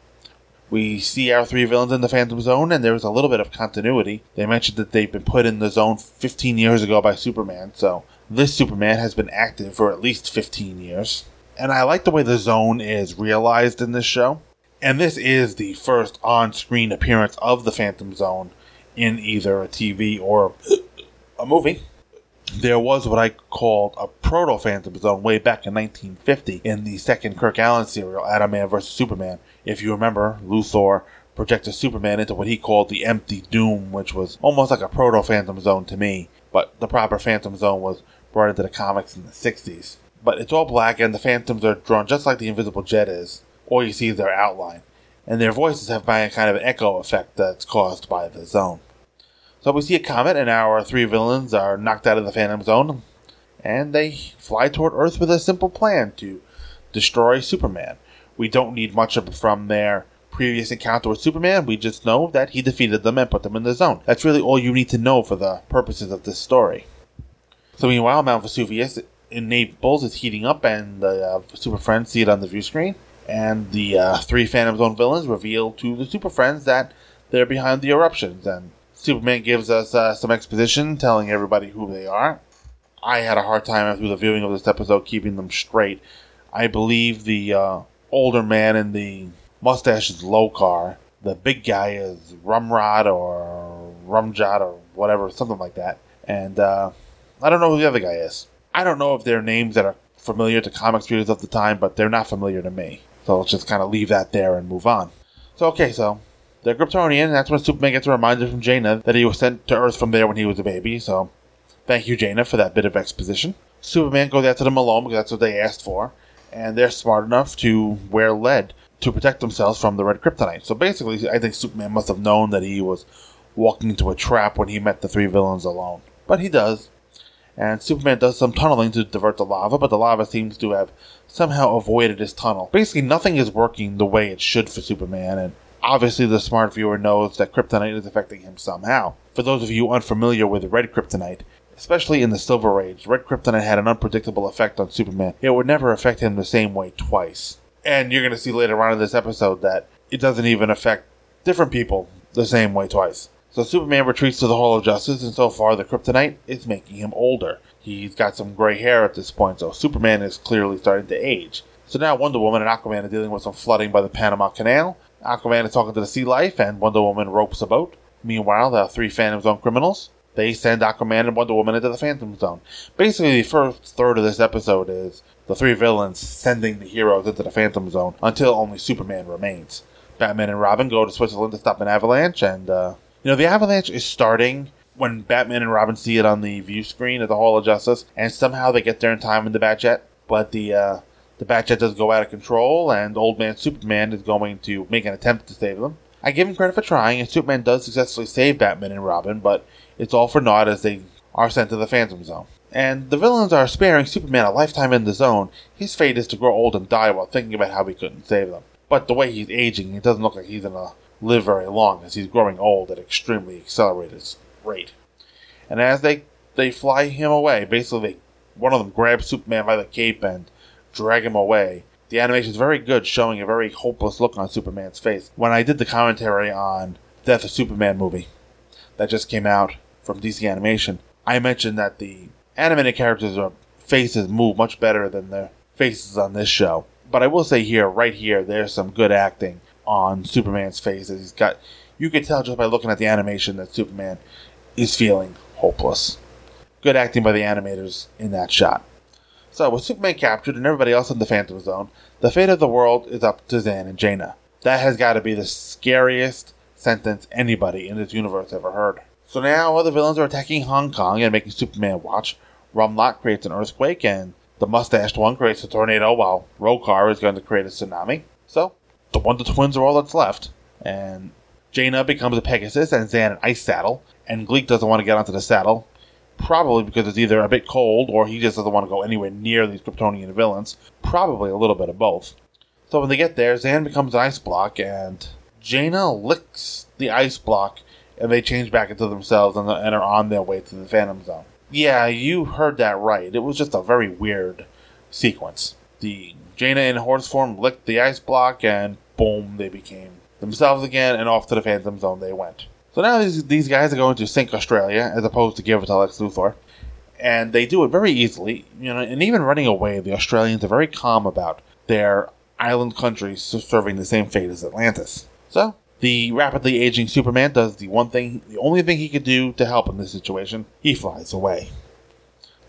we see our three villains in the Phantom Zone, and there's a little bit of continuity. They mentioned that they've been put in the zone 15 years ago by Superman, so this Superman has been active for at least 15 years. And I like the way the zone is realized in this show. And this is the first on screen appearance of the Phantom Zone in either a TV or a movie. There was what I called a proto Phantom Zone way back in 1950 in the second Kirk Alyn serial, Atom Man vs. Superman. If you remember, Luthor projected Superman into what he called the Empty Doom, which was almost like a proto Phantom Zone to me, but the proper Phantom Zone was brought into the comics in the 60s. But it's all black, and the Phantoms are drawn just like the Invisible Jet is. All you see is their outline, and their voices have by a kind of echo effect that's caused by the zone. So we see a comet, and our three villains are knocked out of the Phantom Zone, and they fly toward Earth with a simple plan to destroy Superman. We don't need much from their previous encounter with Superman. We just know that he defeated them and put them in the zone. That's really all you need to know for the purposes of this story. So meanwhile, Mount Vesuvius in Naples is heating up, and the uh, Super Friends see it on the view screen. And the uh, three Phantom Zone villains reveal to the Super Friends that they're behind the eruptions, and Superman gives us uh, some exposition telling everybody who they are. I had a hard time through the viewing of this episode keeping them straight. I believe the uh, older man in the mustache is Lokar. The big guy is Rumrod or Rumjot or whatever, something like that. And uh, I don't know who the other guy is. I don't know if they're names that are familiar to comics readers of the time, but they're not familiar to me. So let's just kind of leave that there and move on. So, okay, so they're Kryptonian, that's when Superman gets a reminder from Jayna that he was sent to Earth from there when he was a baby. So, thank you, Jayna, for that bit of exposition. Superman goes after them alone because that's what they asked for, and they're smart enough to wear lead to protect themselves from the red kryptonite. So basically, I think Superman must have known that he was walking into a trap when he met the three villains alone. But he does. And Superman does some tunneling to divert the lava, but the lava seems to have somehow avoided his tunnel. Basically, nothing is working the way it should for Superman, and obviously the smart viewer knows that kryptonite is affecting him somehow. For those of you unfamiliar with red kryptonite, especially in the Silver Age, red kryptonite had an unpredictable effect on Superman. It would never affect him the same way twice. And you're going to see later on in this episode that it doesn't even affect different people the same way twice. So Superman retreats to the Hall of Justice, and so far the kryptonite is making him older. He's got some gray hair at this point, so Superman is clearly starting to age. So now Wonder Woman and Aquaman are dealing with some flooding by the Panama Canal. Aquaman is talking to the sea life, and Wonder Woman ropes a boat. Meanwhile, the three Phantom Zone criminals they send Aquaman and Wonder Woman into the Phantom Zone. Basically, the first third of this episode is the three villains sending the heroes into the Phantom Zone until only Superman remains. Batman and Robin go to Switzerland to stop an avalanche, and uh, you know the avalanche is starting when Batman and Robin see it on the view screen at the Hall of Justice, and somehow they get there in time in the Batjet. But the uh, the Batjet does go out of control, and Old Man Superman is going to make an attempt to save them. I give him credit for trying, and Superman does successfully save Batman and Robin, but it's all for naught as they are sent to the Phantom Zone. And the villains are sparing Superman a lifetime in the zone. His fate is to grow old and die while thinking about how he couldn't save them. But the way he's aging, it doesn't look like he's gonna live very long, as he's growing old at an extremely accelerated rate. And as they they fly him away, basically one of them grabs Superman by the cape and drag him away. The animation is very good, showing a very hopeless look on Superman's face. When I did the commentary on Death of Superman movie that just came out from DC Animation, I mentioned that the animated characters' faces move much better than the faces on this show. But I will say here, right here, there's some good acting on Superman's face. He's got, you can tell just by looking at the animation that Superman is feeling hopeless. Good acting by the animators in that shot. So, with Superman captured and everybody else in the Phantom Zone, the fate of the world is up to Zan and Jayna. That has got to be the scariest sentence anybody in this universe ever heard. So now while the villains are attacking Hong Kong and making Superman watch. Rumlock creates an earthquake, and the mustached one creates a tornado, while Rokar is going to create a tsunami. So, the Wonder Twins are all that's left. And Jayna becomes a Pegasus and Zan an ice saddle, and Gleek doesn't want to get onto the saddle, probably because it's either a bit cold or he just doesn't want to go anywhere near these Kryptonian villains. Probably a little bit of both. So when they get there, Zan becomes an ice block, and Jayna licks the ice block, and they change back into themselves and, and are on their way to the Phantom Zone. Yeah, you heard that right. It was just a very weird sequence. The Jayna in horse form licked the ice block, and boom, they became themselves again, and off to the Phantom Zone they went. So now these, guys are going to sink Australia as opposed to give it to Lex Luthor. And they do it very easily, you know, and even running away, the Australians are very calm about their island country serving the same fate as Atlantis. So, the rapidly aging Superman does the one thing, the only thing he could do to help in this situation. He flies away.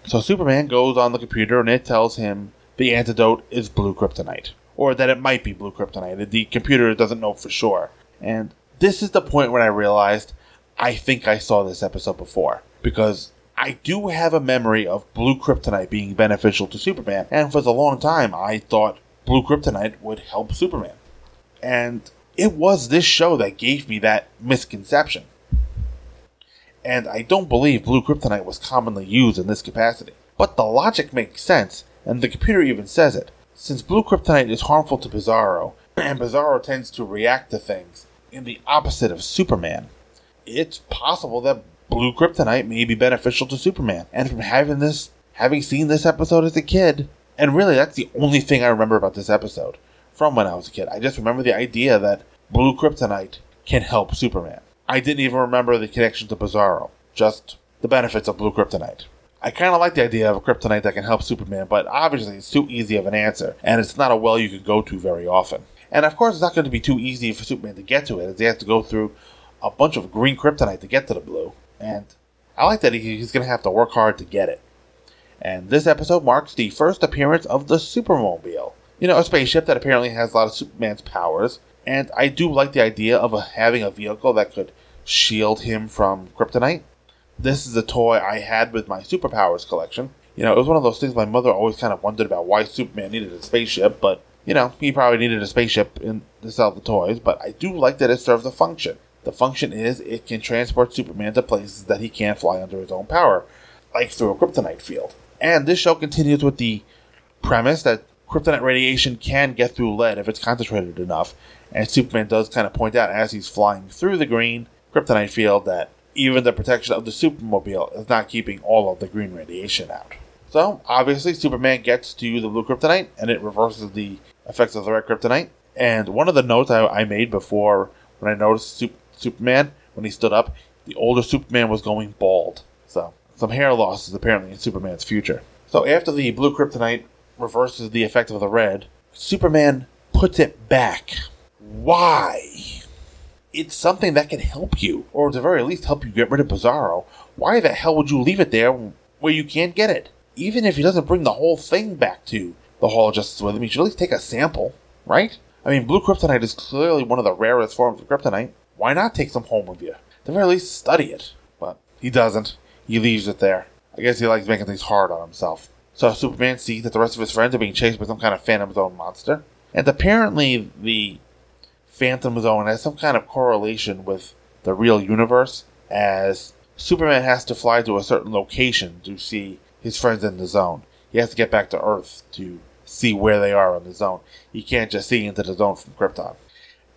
So Superman goes on the computer and it tells him the antidote is blue kryptonite. Or that it might be blue kryptonite. The computer doesn't know for sure. And this is the point when I realized I think I saw this episode before. Because I do have a memory of blue kryptonite being beneficial to Superman. And for a long time, I thought blue kryptonite would help Superman. And it was this show that gave me that misconception. And I don't believe blue kryptonite was commonly used in this capacity. But the logic makes sense, and the computer even says it. Since blue kryptonite is harmful to Bizarro, and Bizarro tends to react to things in the opposite of Superman, it's possible that blue kryptonite may be beneficial to Superman. And from having this, having seen this episode as a kid, and really that's the only thing I remember about this episode from when I was a kid. I just remember the idea that blue kryptonite can help Superman. I didn't even remember the connection to Bizarro, just the benefits of blue kryptonite. I kind of like the idea of a kryptonite that can help Superman, but obviously it's too easy of an answer, and it's not a well you can go to very often. And of course, it's not going to be too easy for Superman to get to it, as he has to go through a bunch of green kryptonite to get to the blue. And I like that he's going to have to work hard to get it. And this episode marks the first appearance of the Supermobile. You know, a spaceship that apparently has a lot of Superman's powers. And I do like the idea of having a vehicle that could shield him from kryptonite this is a toy I had with my superpowers collection. You know, it was one of those things my mother always kind of wondered about why Superman needed a spaceship, but, you know, he probably needed a spaceship in, to sell the toys, but I do like that it serves a function. The function is it can transport Superman to places that he can't fly under his own power, like through a kryptonite field. And this show continues with the premise that kryptonite radiation can get through lead if it's concentrated enough, and Superman does kind of point out as he's flying through the green kryptonite field that even the protection of the Supermobile is not keeping all of the green radiation out. So, obviously, Superman gets to the blue kryptonite and it reverses the effects of the red kryptonite. And one of the notes I, I made before when I noticed Sup- Superman, when he stood up, the older Superman was going bald. So, some hair loss is apparently in Superman's future. So, after the blue kryptonite reverses the effect of the red, Superman puts it back. Why? it's something that can help you, or at the very least help you get rid of Bizarro. Why the hell would you leave it there where you can't get it? Even if he doesn't bring the whole thing back to the Hall of Justice with him, he should at least take a sample, right? I mean, blue kryptonite is clearly one of the rarest forms of kryptonite. Why not take some home with you? At the very least, study it. But he doesn't. He leaves it there. I guess he likes making things hard on himself. So Superman sees that the rest of his friends are being chased by some kind of Phantom Zone monster. And apparently, the Phantom Zone has some kind of correlation with the real universe, as Superman has to fly to a certain location to see his friends in the zone. He has to get back to Earth to see where they are on the zone. He can't just see into the zone from Krypton.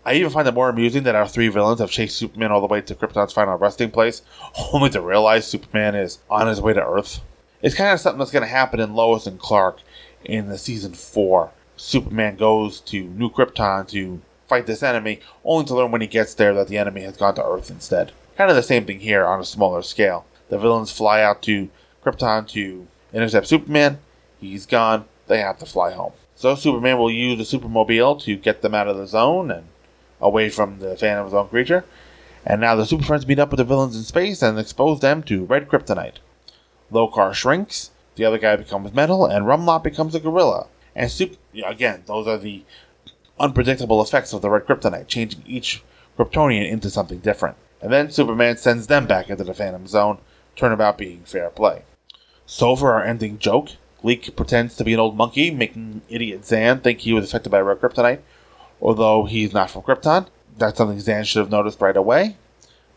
I even find it more amusing that our three villains have chased Superman all the way to Krypton's final resting place, only to realize Superman is on his way to Earth. It's kind of something that's going to happen in Lois and Clark in the season 4. Superman goes to New Krypton to fight this enemy, only to learn when he gets there that the enemy has gone to Earth instead. Kind of the same thing here on a smaller scale. The villains fly out to Krypton to intercept Superman. He's gone. They have to fly home. So Superman will use the Supermobile to get them out of the zone and away from the Phantom Zone creature. And now the Super Friends meet up with the villains in space and expose them to red kryptonite. Lokar shrinks, the other guy becomes metal, and Rumlock becomes a gorilla. And super, again, those are the unpredictable effects of the red kryptonite, changing each Kryptonian into something different. And then Superman sends them back into the Phantom Zone, turnabout being fair play. So for our ending joke, Gleek pretends to be an old monkey, making idiot Zan think he was affected by red kryptonite, although he's not from Krypton. That's something Zan should have noticed right away.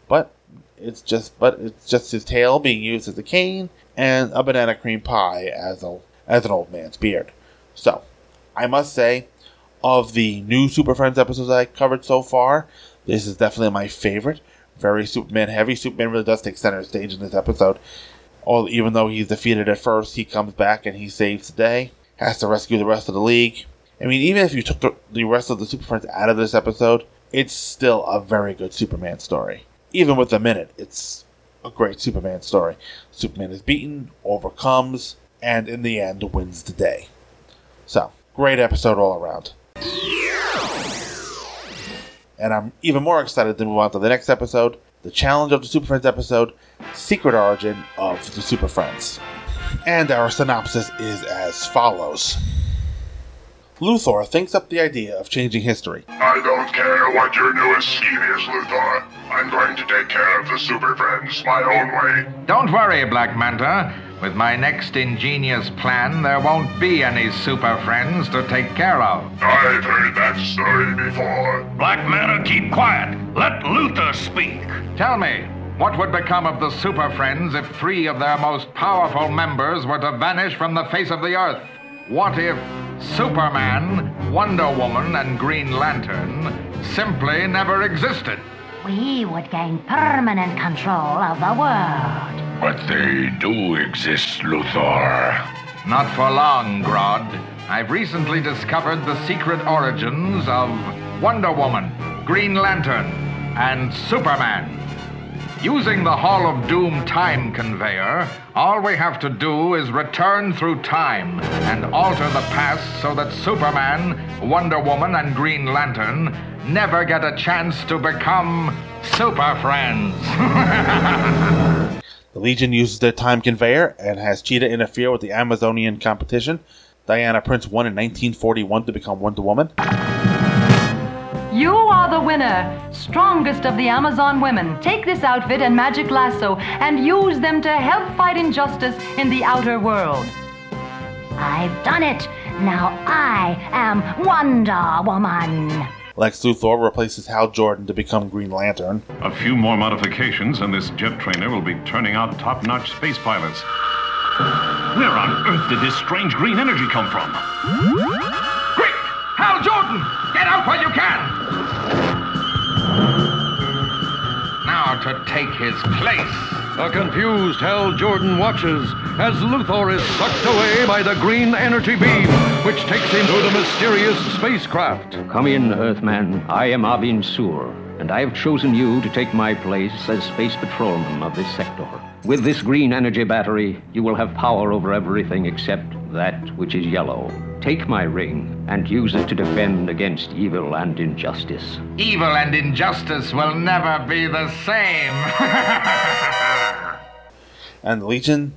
But it's just but it's just his tail being used as a cane and a banana cream pie as a as an old man's beard. So, I must say, of the new Super Friends episodes I covered so far, this is definitely my favorite. Very Superman heavy. Superman really does take center stage in this episode. All, even though he's defeated at first, he comes back and he saves the day. Has to rescue the rest of the league. I mean, even if you took the, the rest of the Super Friends out of this episode, it's still a very good Superman story. Even with a minute, it's a great Superman story. Superman is beaten, overcomes, and in the end wins the day. So, great episode all around. And I'm even more excited to move on to the next episode, the Challenge of the Super Friends episode, Secret Origin of the Super Friends. And our synopsis is as follows. Luthor thinks up the idea of changing history. I don't care what your newest scheme is, Luthor. I'm going to take care of the Super Friends my own way. Don't worry, Black Manta. With my next ingenious plan, there won't be any Super Friends to take care of. I've heard that story before. Black Manta, keep quiet. Let Luthor speak. Tell me, what would become of the Super Friends if three of their most powerful members were to vanish from the face of the Earth? What if Superman, Wonder Woman, and Green Lantern simply never existed? We would gain permanent control of the world. But they do exist, Luthor. Not for long, Grodd. I've recently discovered the secret origins of Wonder Woman, Green Lantern, and Superman. Using the Hall of Doom time conveyor, all we have to do is return through time and alter the past so that Superman, Wonder Woman, and Green Lantern never get a chance to become Super Friends. The Legion uses their time conveyor and has Cheetah interfere with the Amazonian competition. Diana Prince won in 1941 to become Wonder Woman. You are the winner, strongest of the Amazon women. Take this outfit and magic lasso and use them to help fight injustice in the outer world. I've done it. Now I am Wonder Woman. Lex Luthor replaces Hal Jordan to become Green Lantern. A few more modifications, and this jet trainer will be turning out top notch space pilots. Where on earth did this strange green energy come from? Quick! Hal Jordan! Get out while you can! Now to take his place. A confused Hal Jordan watches as Luthor is sucked away by the green energy beam, which takes him to the mysterious spacecraft. Come in, Earthman. I am Abin Sur, and I have chosen you to take my place as space patrolman of this sector. With this green energy battery, you will have power over everything except that which is yellow. Take my ring and use it to defend against evil and injustice. Evil and injustice will never be the same. and the Legion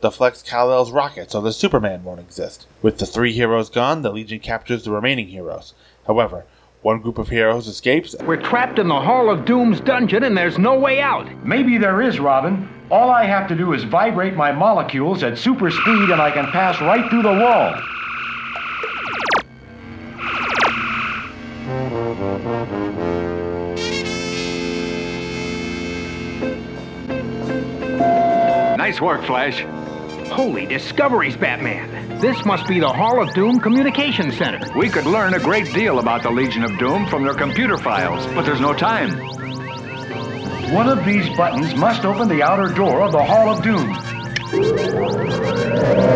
deflects Kal-El's rocket so the Superman won't exist. With the three heroes gone, the Legion captures the remaining heroes. However, one group of heroes escapes. We're trapped in the Hall of Doom's dungeon and there's no way out. Maybe there is, Robin. All I have to do is vibrate my molecules at super speed and I can pass right through the wall. Nice work, Flash. Holy discoveries, Batman. This must be the Hall of Doom Communication Center. We could learn a great deal about the Legion of Doom from their computer files, but there's no time. One of these buttons must open the outer door of the Hall of Doom.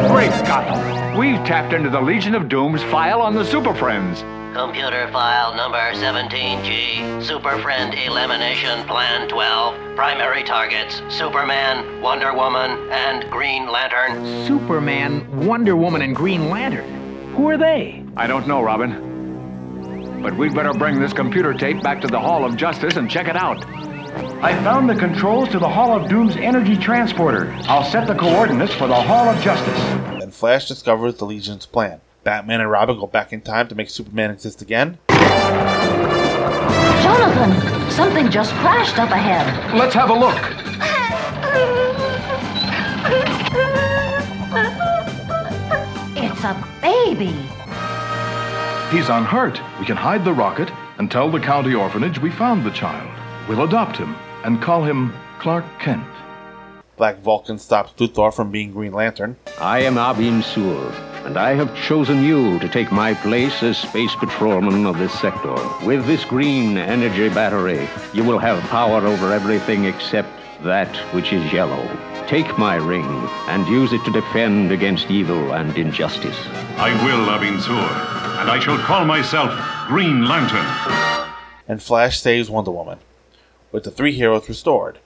Great Scott! We've tapped into the Legion of Doom's file on the Super Friends. Computer file number 17G, Super Friend Elimination Plan 12. Primary targets Superman, Wonder Woman, and Green Lantern. Superman, Wonder Woman, and Green Lantern. Who are they? I don't know, Robin. But we'd better bring this computer tape back to the Hall of Justice and check it out. I found the controls to the Hall of Doom's energy transporter. I'll set the coordinates for the Hall of Justice. Then Flash discovers the Legion's plan. Batman and Robin go back in time to make Superman exist again. Jonathan, something just crashed up ahead. Let's have a look. It's a baby. He's unhurt. We can hide the rocket and tell the county orphanage we found the child. We'll adopt him and call him Clark Kent. Black Vulcan stops Luthor from being Green Lantern. I am Abin Sur, and I have chosen you to take my place as space patrolman of this sector. With this green energy battery, you will have power over everything except that which is yellow. Take my ring and use it to defend against evil and injustice. I will, Abin Sur, and I shall call myself Green Lantern. And Flash saves Wonder Woman, with the three heroes restored.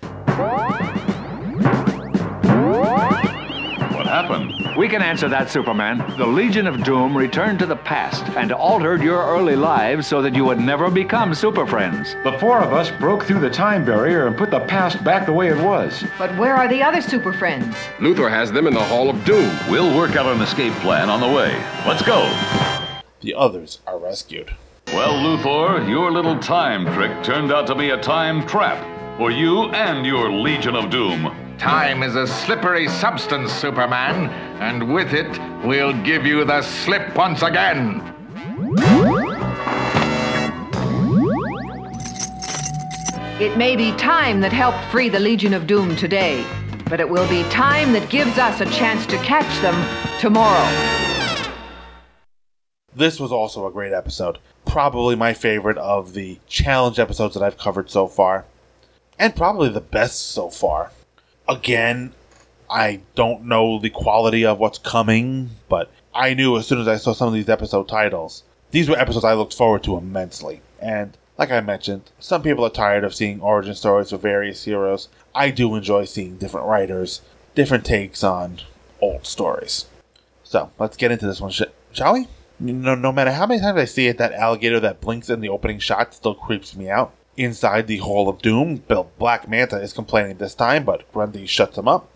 What happen? We can answer that, Superman. The Legion of Doom returned to the past and altered your early lives so that you would never become super friends. The four of us broke through the time barrier and put the past back the way it was. But where are the other super friends? Luthor has them in the Hall of Doom. We'll work out an escape plan on the way. Let's go. The others are rescued. Well, Luthor, your little time trick turned out to be a time trap for you and your Legion of Doom. Time is a slippery substance, Superman, and with it, we'll give you the slip once again. It may be time that helped free the Legion of Doom today, but it will be time that gives us a chance to catch them tomorrow. This was also a great episode. Probably my favorite of the challenge episodes that I've covered so far. And probably the best so far. Again, I don't know the quality of what's coming, but I knew as soon as I saw some of these episode titles, these were episodes I looked forward to immensely. And like I mentioned, some people are tired of seeing origin stories for various heroes. I do enjoy seeing different writers, different takes on old stories. So let's get into this one, sh- shall we? No, no matter how many times I see it, that alligator that blinks in the opening shot still creeps me out. Inside the Hall of Doom, Bill Black Manta is complaining this time, but Grundy shuts him up.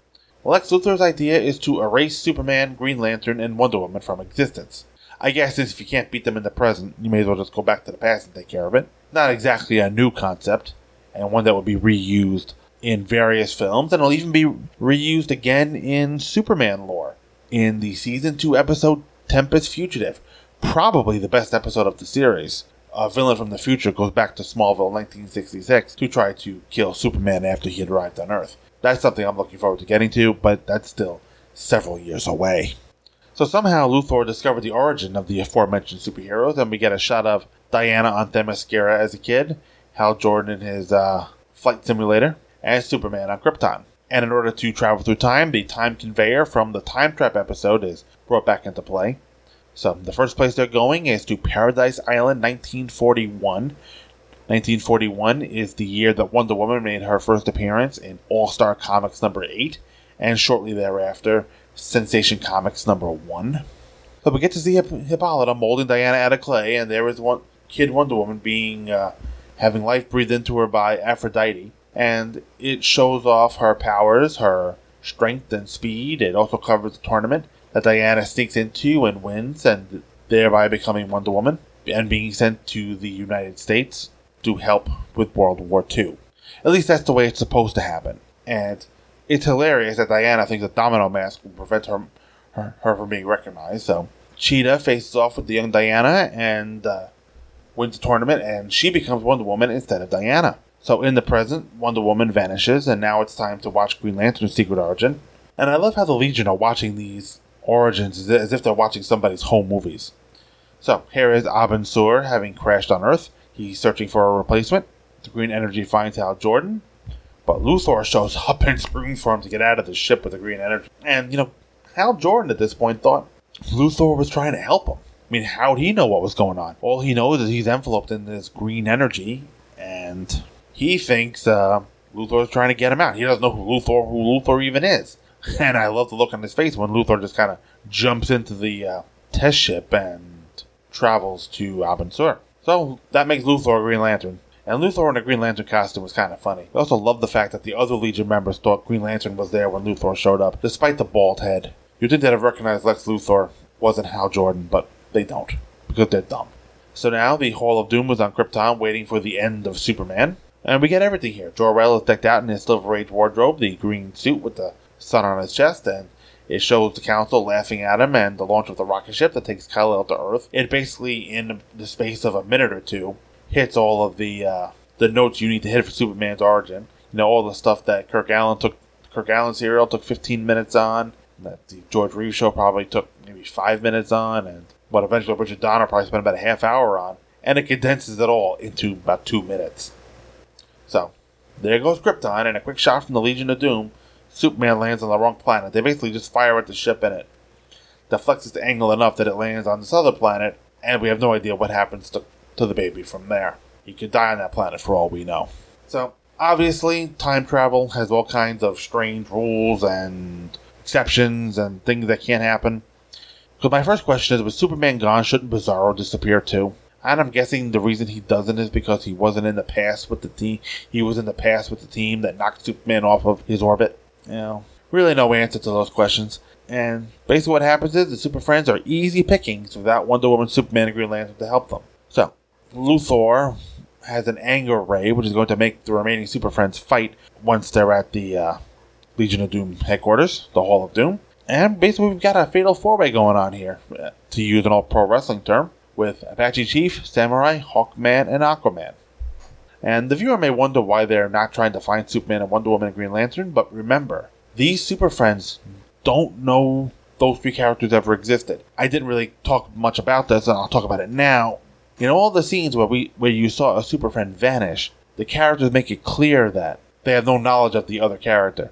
Lex Luthor's idea is to erase Superman, Green Lantern, and Wonder Woman from existence. I guess if you can't beat them in the present, you may as well just go back to the past and take care of it. Not exactly a new concept, and one that would be reused in various films, and it'll even be reused again in Superman lore. In the season 2 episode Tempus Fugitive, probably the best episode of the series. A villain from the future goes back to Smallville 1966 to try to kill Superman after he had arrived on Earth. That's something I'm looking forward to getting to, but that's still several years away. So somehow Luthor discovered the origin of the aforementioned superheroes, and we get a shot of Diana on Themyscira as a kid, Hal Jordan in his uh, flight simulator, and Superman on Krypton. And in order to travel through time, the time conveyor from the time trap episode is brought back into play. So the first place they're going is to Paradise Island, 1941. 1941 is the year that Wonder Woman made her first appearance in All Star Comics number 8, and shortly thereafter, Sensation Comics number 1. So we get to see Hip- Hippolyta molding Diana out of clay, and there is one kid Wonder Woman being uh, having life breathed into her by Aphrodite, and it shows off her powers, her strength and speed. It also covers the tournament that Diana sneaks into and wins, and thereby becoming Wonder Woman and being sent to the United States to help with World War II. At least that's the way it's supposed to happen. And it's hilarious that Diana thinks a domino mask will prevent her, her, her from being recognized. So Cheetah faces off with the young Diana and uh, wins the tournament, and she becomes Wonder Woman instead of Diana. So in the present, Wonder Woman vanishes, and now it's time to watch Green Lantern's secret origin. And I love how the Legion are watching these origins as- if they're watching somebody's home movies. So here is Abin Sur having crashed on Earth. He's searching for a replacement. The Green Energy finds Hal Jordan, but Luthor shows up and screams for him to get out of the ship with the Green Energy. And you know, Hal Jordan at this point thought Luthor was trying to help him. I mean, how'd he know what was going on? All he knows is he's enveloped in this green energy, and he thinks uh, Luthor's trying to get him out. He doesn't know who Luthor, who Luthor even is. And I love the look on his face when Luthor just kind of jumps into the uh, test ship and travels to Abin Sur. So that makes Luthor a Green Lantern. And Luthor in a Green Lantern costume was kind of funny. I also love the fact that the other Legion members thought Green Lantern was there when Luthor showed up, despite the bald head. You'd think they'd have recognized Lex Luthor wasn't Hal Jordan, but they don't, because they're dumb. So now the Hall of Doom is on Krypton waiting for the end of Superman. And we get everything here. Jor-El is decked out in his Silver Age wardrobe, the green suit with the sun on his chest, and it shows the Council laughing at him and the launch of the rocket ship that takes Kal-El to Earth. It basically, in the space of a minute or two, hits all of the uh, the notes you need to hit for Superman's origin. You know, all the stuff that Kirk Alyn took, Kirk Alyn serial took 15 minutes on, that the George Reeves show probably took maybe five minutes on, and what eventually Richard Donner probably spent about a half hour on, and it condenses it all into about two minutes. So, there goes Krypton, and a quick shot from the Legion of Doom. Superman lands on the wrong planet. They basically just fire at the ship and it deflects its angle enough that it lands on this other planet, and we have no idea what happens to, to the baby from there. He could die on that planet for all we know. So, obviously, time travel has all kinds of strange rules and exceptions and things that can't happen. Because my first question is, with Superman gone, shouldn't Bizarro disappear too? And I'm guessing the reason he doesn't is because he wasn't in the past with the team. He was in the past with the team that knocked Superman off of his orbit. You know, really no answer to those questions. And basically, what happens is the Super Friends are easy pickings without Wonder Woman, Superman, and Green Lantern to help them. So, Luthor has an anger ray, which is going to make the remaining Super Friends fight once they're at the uh, Legion of Doom headquarters, the Hall of Doom. And basically, we've got a fatal four way going on here, uh, to use an old pro wrestling term, with Apache Chief, Samurai, Hawkman, and Aquaman. And the viewer may wonder why they're not trying to find Superman and Wonder Woman and Green Lantern, but remember, these Super Friends don't know those three characters ever existed. I didn't really talk much about this, and I'll talk about it now. In all the scenes where we where you saw a Super Friend vanish, the characters make it clear that they have no knowledge of the other character.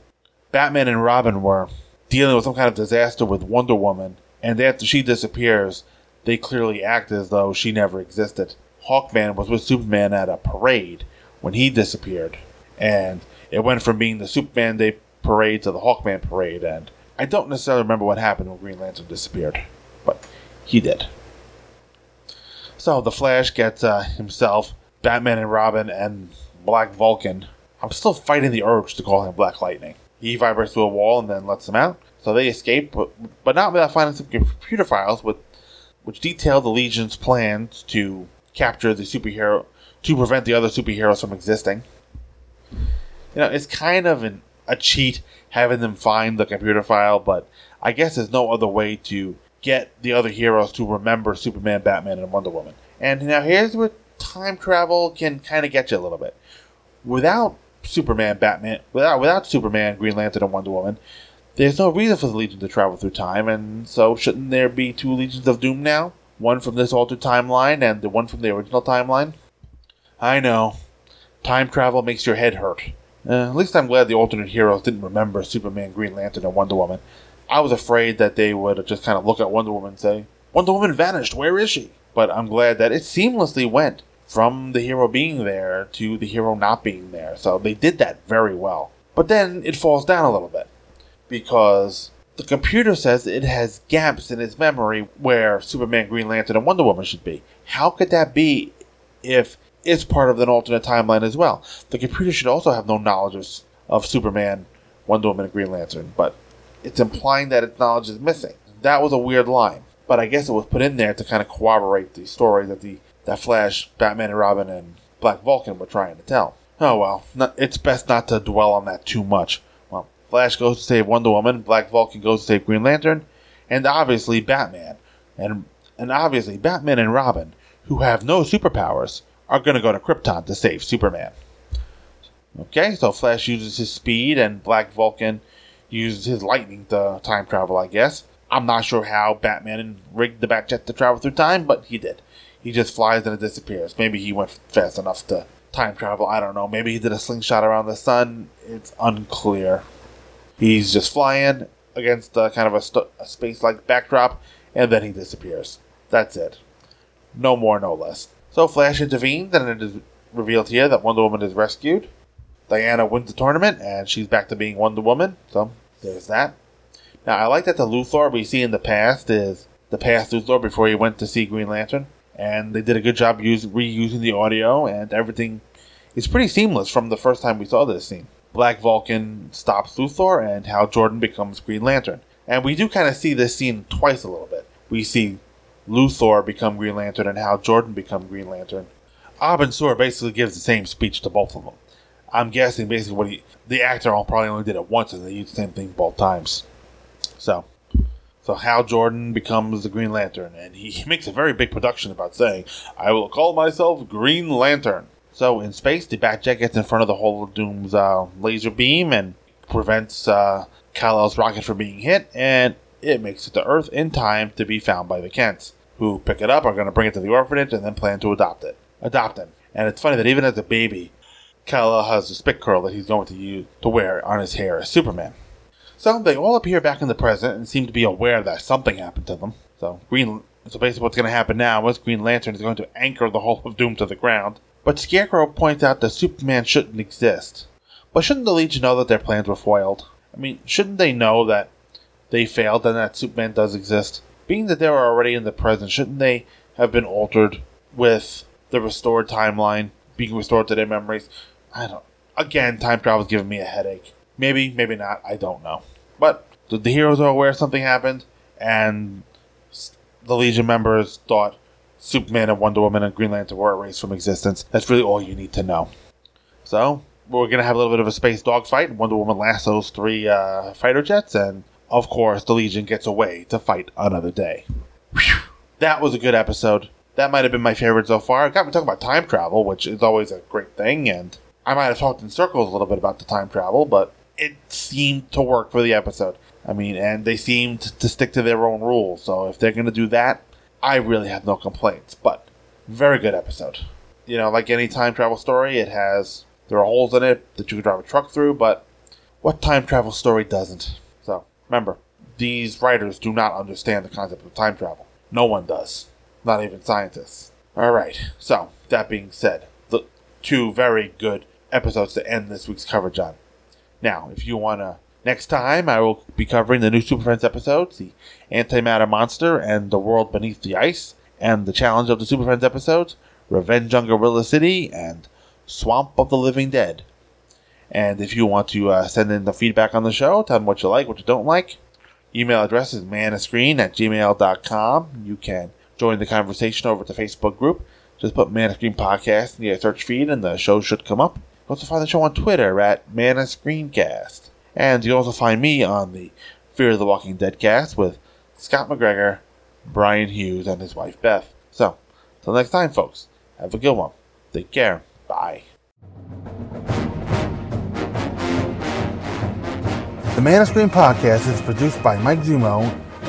Batman and Robin were dealing with some kind of disaster with Wonder Woman, and after she disappears, they clearly act as though she never existed. Hawkman was with Superman at a parade when he disappeared, and it went from being the Superman Day parade to the Hawkman parade, and I don't necessarily remember what happened when Green Lantern disappeared, but he did. So the Flash gets uh, himself, Batman and Robin, and Black Vulcan. I'm still fighting the urge to call him Black Lightning. He vibrates through a wall and then lets them out. So they escape, but, but not without finding some computer files with which detail the Legion's plans to capture the superhero to prevent the other superheroes from existing. You know, it's kind of an, a cheat having them find the computer file, but I guess there's no other way to get the other heroes to remember Superman, Batman, and Wonder Woman. And now here's where time travel can kind of get you a little bit. Without Superman, Batman, without without Superman, Green Lantern, and Wonder Woman, there's no reason for the Legion to travel through time, and so shouldn't there be two Legions of Doom now? One from this altered timeline and the one from the original timeline? I know. Time travel makes your head hurt. Uh, at least I'm glad the alternate heroes didn't remember Superman, Green Lantern, and Wonder Woman. I was afraid that they would just kind of look at Wonder Woman and say, Wonder Woman vanished, where is she? But I'm glad that it seamlessly went from the hero being there to the hero not being there. So they did that very well. But then it falls down a little bit because the computer says it has gaps in its memory where Superman, Green Lantern, and Wonder Woman should be. How could that be if it's part of an alternate timeline as well? The computer should also have no knowledge of, of Superman, Wonder Woman, and Green Lantern, but it's implying that its knowledge is missing. That was a weird line, but I guess it was put in there to kind of corroborate the story that the that Flash, Batman, and Robin, and Black Vulcan were trying to tell. Oh well, not, it's best not to dwell on that too much. Flash goes to save Wonder Woman, Black Vulcan goes to save Green Lantern, and obviously Batman. And and obviously Batman and Robin, who have no superpowers, are going to go to Krypton to save Superman. Okay, so Flash uses his speed and Black Vulcan uses his lightning to time travel, I guess. I'm not sure how Batman rigged the Batjet to travel through time, but he did. He just flies and it disappears. Maybe he went fast enough to time travel. I don't know. Maybe he did a slingshot around the sun. It's unclear. He's just flying against uh, kind of a, st- a space like backdrop, and then he disappears. That's it. No more, no less. So Flash intervenes, and it is revealed here that Wonder Woman is rescued. Diana wins the tournament, and she's back to being Wonder Woman. So there's that. Now I like that the Luthor we see in the past is the past Luthor before he went to see Green Lantern, and they did a good job use, reusing the audio, and everything is pretty seamless from the first time we saw this scene. Black Vulcan stops Luthor and Hal Jordan becomes Green Lantern. And we do kind of see this scene twice a little bit. We see Luthor become Green Lantern and Hal Jordan become Green Lantern. Abin Sur basically gives the same speech to both of them. I'm guessing basically what he, the actor probably only did it once and they used the same thing both times. So, so Hal Jordan becomes the Green Lantern and he makes a very big production about saying, I will call myself Green Lantern. So in space, the Batjet gets in front of the Hall of Doom's uh, laser beam and prevents uh, Kal-El's rocket from being hit, and it makes it to Earth in time to be found by the Kents, who pick it up, are going to bring it to the orphanage, and then plan to adopt it. Adopt him. And it's funny that even as a baby, Kal-El has a spit curl that he's going to use to wear on his hair as Superman. So they all appear back in the present and seem to be aware that something happened to them. So Green so basically what's going to happen now is Green Lantern is going to anchor the Hall of Doom to the ground, but Scarecrow points out that Superman shouldn't exist. But shouldn't the Legion know that their plans were foiled? I mean, shouldn't they know that they failed and that Superman does exist. Being that they were already in the present, shouldn't they have been altered with the restored timeline being restored to their memories? I don't. Again, time travel is giving me a headache. Maybe, maybe not. I don't know. But the, the heroes are aware something happened, and the Legion members thought Superman and Wonder Woman and Green Lantern were erased from existence. That's really all you need to know. So we're gonna have a little bit of a space dogfight. Wonder Woman lassos three uh, fighter jets, and of course, the Legion gets away to fight another day. Whew. That was a good episode. That might have been my favorite so far. It got me talking about time travel, which is always a great thing, and I might have talked in circles a little bit about the time travel, but it seemed to work for the episode. I mean, and they seemed to stick to their own rules. So if they're going to do that, I really have no complaints. But very good episode. You know, like any time travel story, it has there are holes in it that you can drive a truck through, but what time travel story doesn't? So remember, these writers do not understand the concept of time travel. No one does, not even scientists. All right. So that being said, the two very good episodes to end this week's coverage on. Now, if you want to Next time, I will be covering the new Super Friends episodes, the Antimatter Monster and the World Beneath the Ice, and the challenge of the Super Friends episodes, Revenge on Gorilla City, and Swamp of the Living Dead. And if you want to uh, send in the feedback on the show, tell them what you like, what you don't like, email address is manascreen at gmail.com. You can join the conversation over at the Facebook group. Just put Man Screen Podcast in your search feed and the show should come up. You Also find the show on Twitter at Man Screencast. And you also find me on the Fear of the Walking Dead cast with Scott McGregor, Brian Hughes, and his wife Beth. So, till next time, folks, have a good one. Take care. Bye. The Man of Screen podcast is produced by Mike Zummo